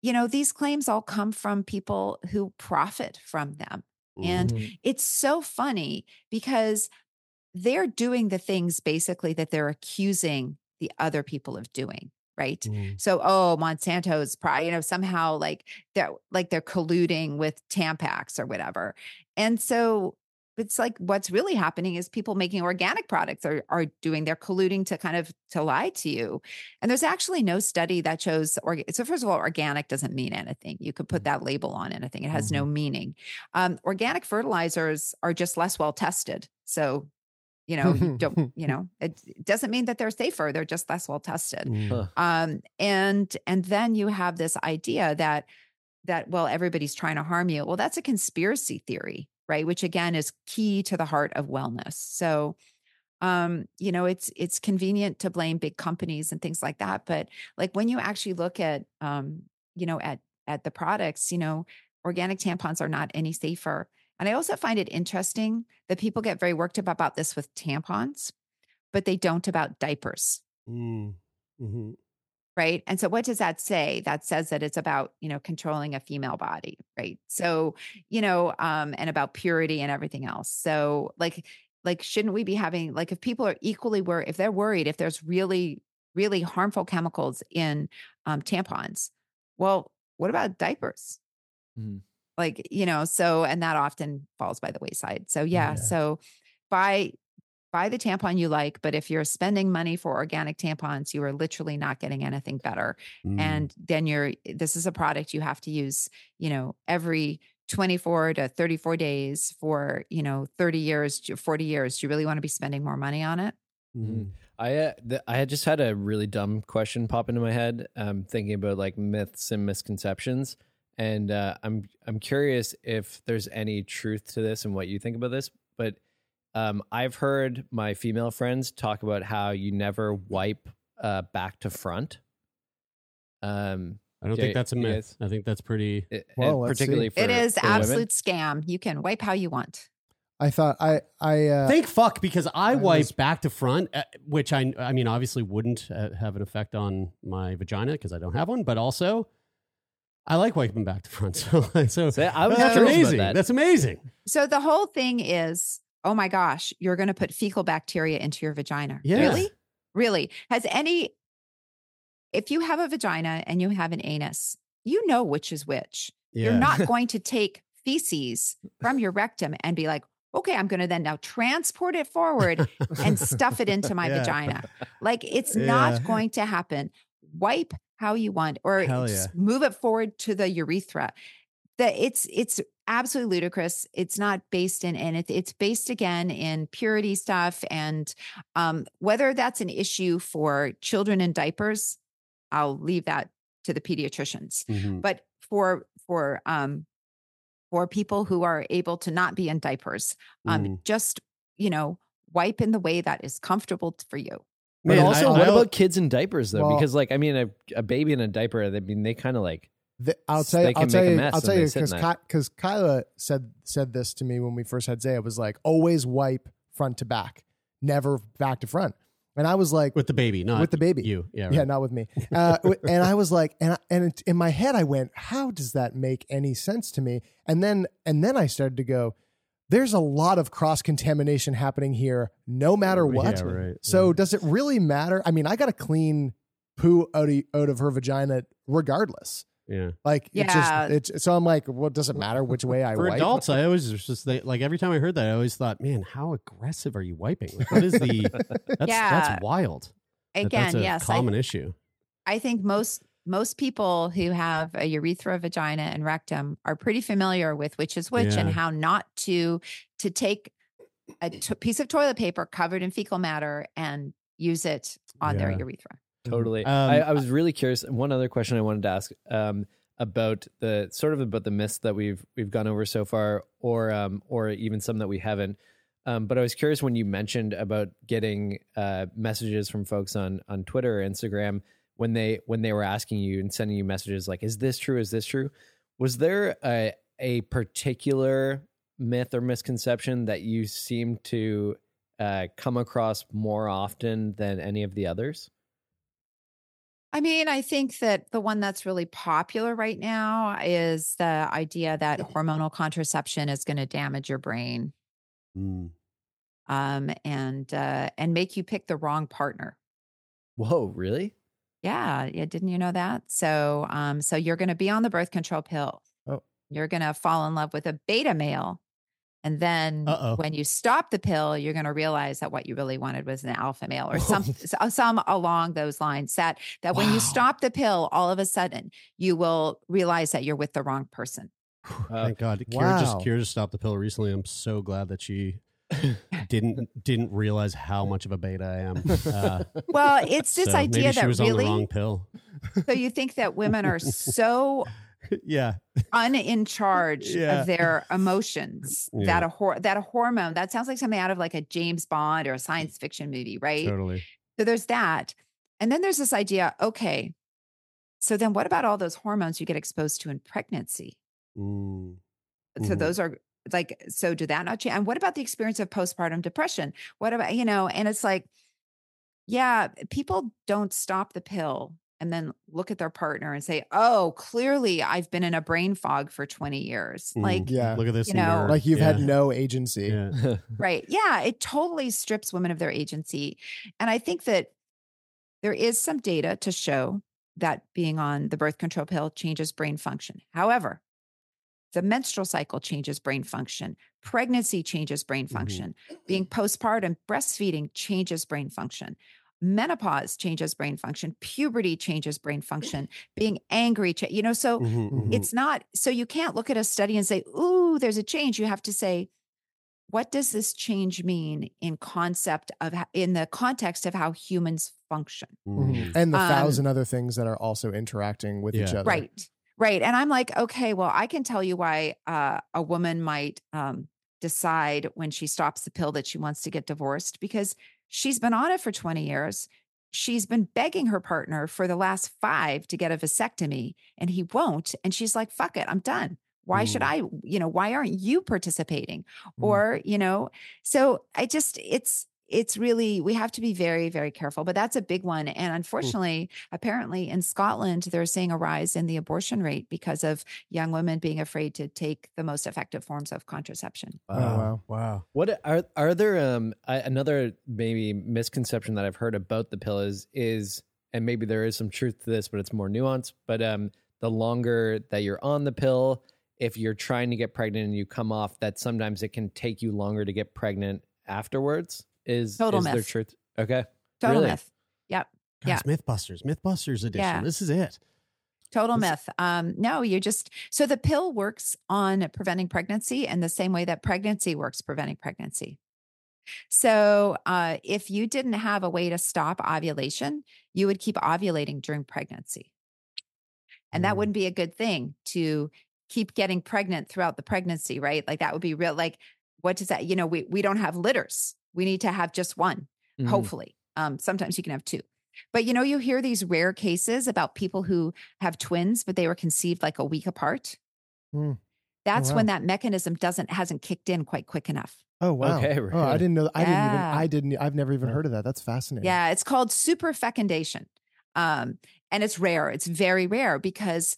you know these claims all come from people who profit from them and Mm-hmm. it's so funny because they're doing the things basically that they're accusing the other people of doing right Mhm. so oh monsanto's probably you know somehow like they're like they're colluding with tampax or whatever and so it's like what's really happening is people making organic products are, are doing they're colluding to kind of to lie to you. And there's actually no study that shows orga- so first of all organic doesn't mean anything. You could put that label on anything it has no meaning. Um, organic fertilizers are just less well tested so you know you don't you know it, it doesn't mean that they're safer they're just less well tested. Mm. Huh. um and and then you have this idea that that well everybody's trying to harm you. Well that's a conspiracy theory right which again is key to the heart of wellness so um you know it's it's convenient to blame big companies and things like that but like when you actually look at um you know at at the products you know organic tampons are not any safer and i also find it interesting that people get very worked up about this with tampons but they don't about diapers Mm. Mhm. Right and so what does that say that says that it's about you know controlling a female body right so you know um and about purity and everything else so like like shouldn't we be having like if people are equally worried if they're worried if there's really really harmful chemicals in um, tampons well what about diapers? Mhm. Like, you know, so and that often falls by the wayside. So yeah, Yeah. so buy buy the tampon you like, but if you're spending money for organic tampons, you are literally not getting anything better. Mm. And then you're this is a product you have to use, you know, every 24 to 34 days for, you know, 30 years, 40 years. Do you really want to be spending more money on it? Mhm. I uh, th- I had just had a really dumb question pop into my head. Um, thinking about like myths and misconceptions, and uh, I'm I'm curious if there's any truth to this and what you think about this. But um, I've heard my female friends talk about how you never wipe uh, back to front. Um, I don't do think that's a myth. guys- I think that's pretty. it- Well, and let's see. particularly for it is for women? absolute scam. You can wipe how you want. I thought I I uh, Thank fuck because I, I wipe was- back to front, uh, which I I mean obviously wouldn't uh, have an effect on my vagina because I don't have one, but also I like wiping back to front. So so See, I was that's curious about amazing. that. That's amazing. So the whole thing is, oh my gosh, you're going to put fecal bacteria into your vagina. Yeah. Really? Really? Has any, if you have a vagina and you have an anus, you know which is which. Yeah. You're not going to take feces from your rectum and be like, okay, I'm going to then now transport it forward and stuff it into my Yeah. vagina. Like it's Yeah. not going to happen. Wipe how you want or move it forward to the urethra. That it's it's absolutely ludicrous. It's not based in and it, it's based again in purity stuff and um, whether that's an issue for children in diapers, I'll leave that to the pediatricians. Mhm. But for for um for people who are able to not be in diapers, um, Mm. just you know, wipe in the way that is comfortable for you. But Man, also, I- what I- about kids in diapers though? Well- because like, I mean, a, a baby in a diaper, I mean, they kind of like The, I'll tell you. I'll tell you. I'll tell you sit in because that. because Kyla said said this to me when we first had Zay. It was like always wipe front to back, never back to front. And I was like, with the baby, not with the baby. You, yeah, yeah, not with me. Uh, and I was like, and I- and it- in my head, I went, how does that make any sense to me? And then and then I started to go, there's a lot of cross contamination happening here, no matter what. Yeah, right. So does it really matter? I mean, I got to clean poo out of, out of her vagina regardless. Yeah. Like Yeah. it's just it's so I'm like, what does it matter which way I For wipe? adults, I always just they, like every time I heard that, I always thought, man, how aggressive are you wiping? Like, what is the? That's Yeah. that's wild. that Again, that's a yes, I, common issue. I think most most people who have a urethra, vagina, and rectum are pretty familiar with which is which and how not to to take a t- piece of toilet paper covered in fecal matter and use it on their urethra. Totally. Um, I, I was really curious. One other question I wanted to ask um, about the sort of about the myths that we've we've gone over so far, or um, or even some that we haven't. Um, but I was curious when you mentioned about getting uh, messages from folks on on Twitter or Instagram when they when they were asking you and sending you messages like, "Is this true? Is this true?" Was there a a particular myth or misconception that you seem to uh, come across more often than any of the others? I mean, I think that the one that's really popular right now is the idea that hormonal contraception is going to damage your brain Mm. um, and uh, and make you pick the wrong partner. Whoa, really? Yeah, yeah. Didn't you know that? So, um, so you're going to be on the birth control pill. Oh. You're going to fall in love with a beta male, and then Uh-oh. when you stop the pill, you're going to realize that what you really wanted was an alpha male or some some along those lines. That that when you stop the pill, all of a sudden you will realize that you're with the wrong person. Uh, Thank God. Kira just wow. Kira just stopped the pill recently. I'm so glad that she didn't didn't realize how much of a beta I am. Uh, Well, it's this so idea maybe she that was on the really. wrong pill. So you think that women are so yeah. un in charge Yeah. of their emotions Yeah. that a hor- that a hormone that sounds like something out of like a James Bond or a science fiction movie, right? Totally. So there's that. And then there's this idea, okay. So then what about all those hormones you get exposed to in pregnancy? Mm. So Mhm. those are like so do that not change? And what about the experience of postpartum depression? What about, you know, and it's like yeah, people don't stop the pill and then look at their partner and say, "Oh, clearly I've been in a brain fog for 20 years." Mm. Like Yeah. Look at this. you know. Like you've had no agency. Yeah. Right. Yeah. It totally strips women of their agency. And I think that there is some data to show that being on the birth control pill changes brain function. However, the menstrual cycle changes brain function. Pregnancy changes brain Mm-hmm. function. Being postpartum, breastfeeding changes brain function. Menopause changes brain function. Puberty changes brain function. Being angry, cha- you know, so Mhm, mhm. it's not, so you can't look at a study and say, ooh, there's a change. You have to say, what does this change mean in concept of, in the context of how humans function? Mhm. and the Um, thousand other things that are also interacting with each other. Right. Right. And I'm like, okay, well, I can tell you why uh, a woman might um, decide when she stops the pill that she wants to get divorced because she's been on it for 20 years. She's been begging her partner for the last five to get a vasectomy and he won't. And she's like, fuck it, I'm done. Why should mm. I, you know, why aren't you participating? Mm. Or, you know, so I just, it's, it's really we have to be very very careful but that's a big one and unfortunately apparently in scotland they're seeing a rise in the abortion rate because of young women being afraid to take the most effective forms of contraception Oh, wow. Wow. What are are there um I, another maybe misconception that I've heard about the pill is is and maybe there is some truth to this, but it's more nuanced. But um the longer that you're on the pill, if you're trying to get pregnant and you come off, that sometimes it can take you longer to get pregnant afterwards. Is Total is there myth. truth? Okay, total Really? myth yep Guys, Yeah. Mythbusters, Mythbusters edition. Yeah. This is it. Total This- myth. Um, no, you just so the pill works on preventing pregnancy in the same way that pregnancy works preventing pregnancy. So uh, if you didn't have a way to stop ovulation, you would keep ovulating during pregnancy. And that Mm. wouldn't be a good thing to keep getting pregnant throughout the pregnancy, right? Like that would be real like what does that, you know, we we don't have litters. We need to have just one Mhm. hopefully. Um, sometimes you can have two. But you know, you hear these rare cases about people who have twins, but they were conceived like a week apart. Hmm. That's wow. when that mechanism doesn't hasn't kicked in quite quick enough. Oh wow. Okay, Oh, I didn't know. I didn't even. I didn't. I've never even heard of that. That's fascinating. Yeah, it's called superfecundation. Um, and it's rare. It's very rare because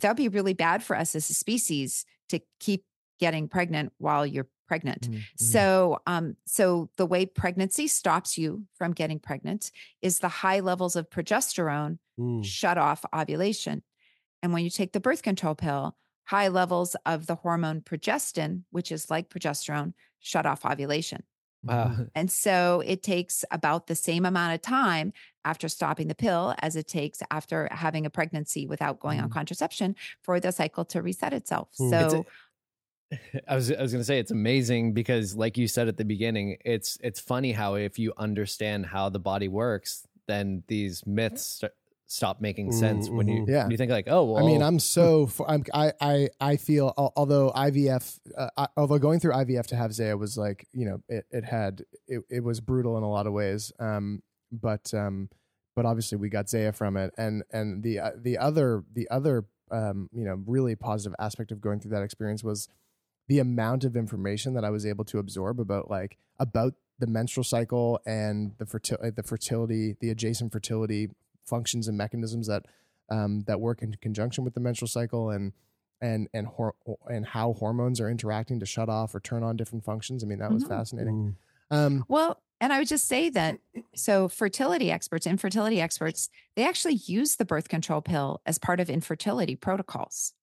that would be really bad for us as a species to keep getting pregnant while you're pregnant. Mm, mm. So, um, so the way pregnancy stops you from getting pregnant is the high levels of progesterone Mm. shut off ovulation. And when you take the birth control pill, high levels of the hormone progestin, which is like progesterone, shut off ovulation. wow. And so it takes about the same amount of time after stopping the pill as it takes after having a pregnancy without going on contraception for the cycle to reset itself. Mm. It's So I was I was gonna say it's amazing because, like you said at the beginning, it's it's funny how if you understand how the body works, then these myths st- stop making sense when you Yeah. when you think like, oh, well, I mean, I'm so. f- I'm. I. I. I feel. Although IVF, uh, I, although going through IVF to have Zaya was like, you know, it. It had. It. It was brutal in a lot of ways. Um. But. Um. But obviously, we got Zaya from it, and and the uh, the other the other um you know really positive aspect of going through that experience was the amount of information that I was able to absorb about like about the menstrual cycle and the fertility the fertility the adjacent fertility functions and mechanisms that um, that work in conjunction with the menstrual cycle and and and hor- and how hormones are interacting to shut off or turn on different functions. I mean, that was Mhm. fascinating. Um, Well, and I would just say that so fertility experts, infertility experts, they actually use the birth control pill as part of infertility protocols.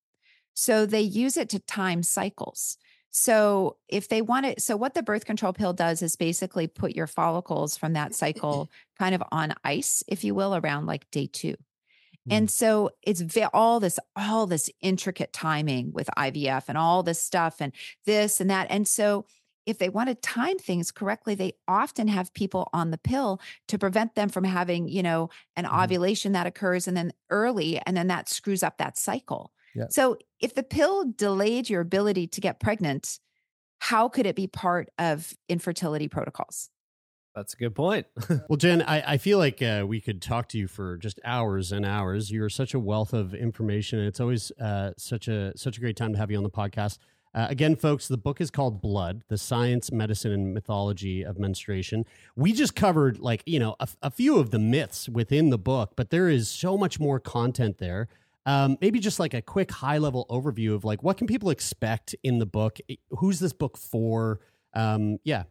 So they use it to time cycles. So if they want it, so what the birth control pill does is basically put your follicles from that mm-hmm. cycle kind of on ice, if you will, around like day two. And mm. so it's all this, all this intricate timing with IVF and all this stuff and this and that. And so if they want to time things correctly, they often have people on the pill to prevent them from having, you know, an mm-hmm. ovulation that occurs and then early, and then that screws up that cycle. Yeah. So if the pill delayed your ability to get pregnant, how could it be part of infertility protocols? that's a good point. Well, Jen, I, I feel like uh, we could talk to you for just hours and hours. You're such a wealth of information, and it's always uh, such a such a great time to have you on the podcast. Uh, again, folks, the book is called Blood: The Science, Medicine, and Mythology of Menstruation. We just covered like you know a, a few of the myths within the book, but there is so much more content there. Um, maybe just like a quick high level overview of like what can people expect in the book? Who's this book for? Um, yeah,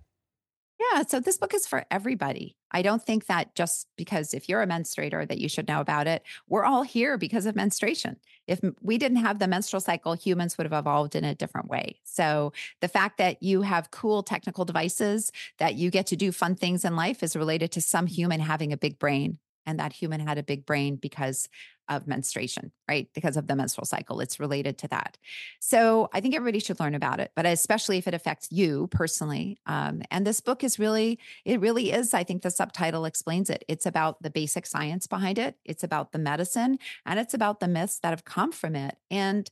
Yeah, so this book is for everybody. I don't think that just because if you're a menstruator that you should know about it. We're all here because of menstruation. If we didn't have the menstrual cycle, humans would have evolved in a different way. So the fact that you have cool technical devices that you get to do fun things in life is related to some human having a big brain and that human had a big brain because of menstruation, right? Because of the menstrual cycle. It's related to that. So I think everybody should learn about it, but especially if it affects you personally. Um, and this book is really, it really is, I think the subtitle explains it. It's about the basic science behind it, it's about the medicine, and it's about the myths that have come from it. And,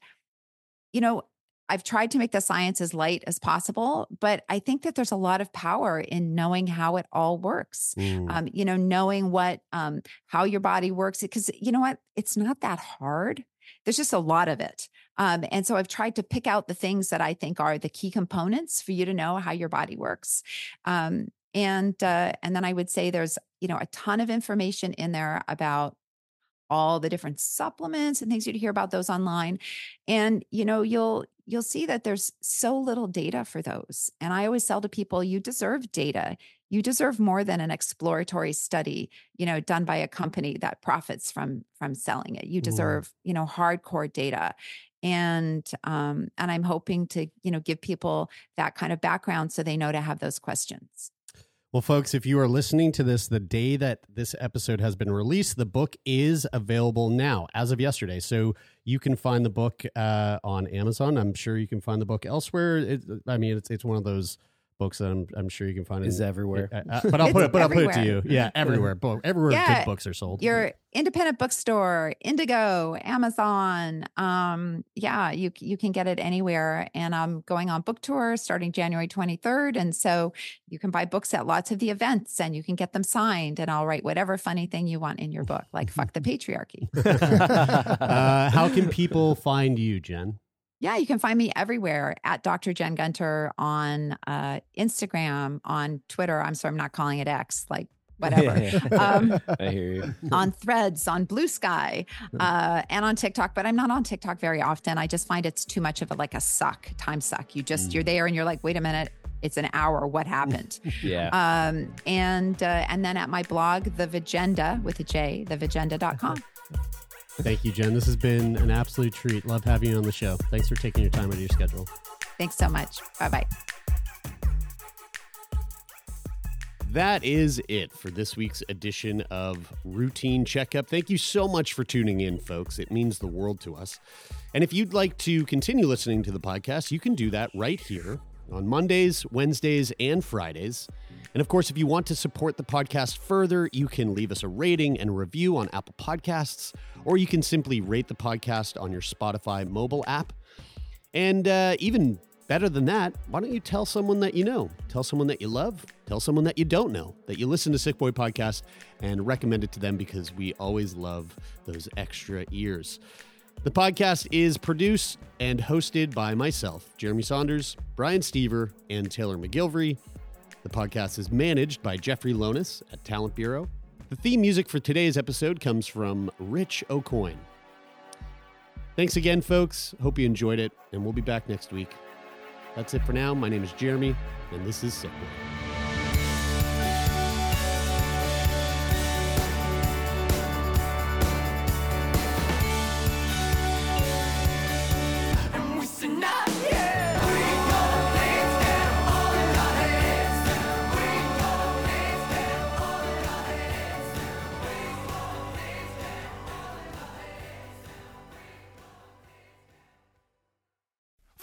you know, I've tried to make the science as light as possible, but I think that there's a lot of power in knowing how it all works. Mm. Um, you know, knowing what, um, how your body works, because you know what, it's not that hard. There's just a lot of it. Um, and so I've tried to pick out the things that I think are the key components for you to know how your body works. Um, and uh, and then I would say there's you know a ton of information in there about all the different supplements and things you'd hear about those online and you know you'll you'll see that there's so little data for those and i always tell to people you deserve data. You deserve more than an exploratory study you know done by a company that profits from from selling it. You deserve you know hardcore data and um and i'm hoping to you know give people that kind of background so they know to have those questions Well, folks, if you are listening to this the day that this episode has been released, the book is available now as of yesterday. So you can find the book uh, on Amazon. I'm sure you can find the book elsewhere. It, I mean, it's it's one of those books that I'm I'm sure you can find Is in- everywhere. Uh, uh, but I'll put it. But I'll put it to you. Yeah, everywhere. Bo- everywhere Yeah, good books are sold. your independent bookstore indigo amazon um yeah you you can get it anywhere and i'm going on book tour starting january 23rd and so you can buy books at lots of the events and you can get them signed and i'll write whatever funny thing you want in your book like fuck the patriarchy uh, how can people find you, Jen? Yeah you can find me everywhere at dr jen gunter on uh instagram on twitter i'm sorry i'm not calling it x like whatever um I hear you. on threads on blue sky uh, and on tiktok but i'm not on tiktok very often i just find it's too much of a like a suck time suck you just you're there and you're like wait a minute it's an hour what happened Yeah. um, and uh, and then at my blog the vajenda with a j thevajenda.com Thank you, Jen. This has been an absolute treat. Love having you on the show. Thanks for taking your time out of your schedule. thanks so much bye bye That is it for this week's edition of Routine Checkup. Thank you so much for tuning in, folks. It means the world to us. And if you'd like to continue listening to the podcast, you can do that right here on Mondays, Wednesdays, and Fridays. And of course, if you want to support the podcast further, you can leave us a rating and review on Apple Podcasts, or you can simply rate the podcast on your Spotify mobile app. And uh, even better than that, why don't you tell someone that you know? Tell someone that you love. Tell someone that you don't know that you listen to Sick Boy Podcast and recommend it to them because we always love those extra ears. The podcast is produced and hosted by myself, Jeremy Saunders, Brian Stever, and Taylor McGilvery. The podcast is managed by Jeffrey Lonis at Talent Bureau. The theme music for today's episode comes from Rich Aucoin. Thanks again, folks. Hope you enjoyed it, and we'll be back next week. That's it for now. My name is Jeremy, and this is Sick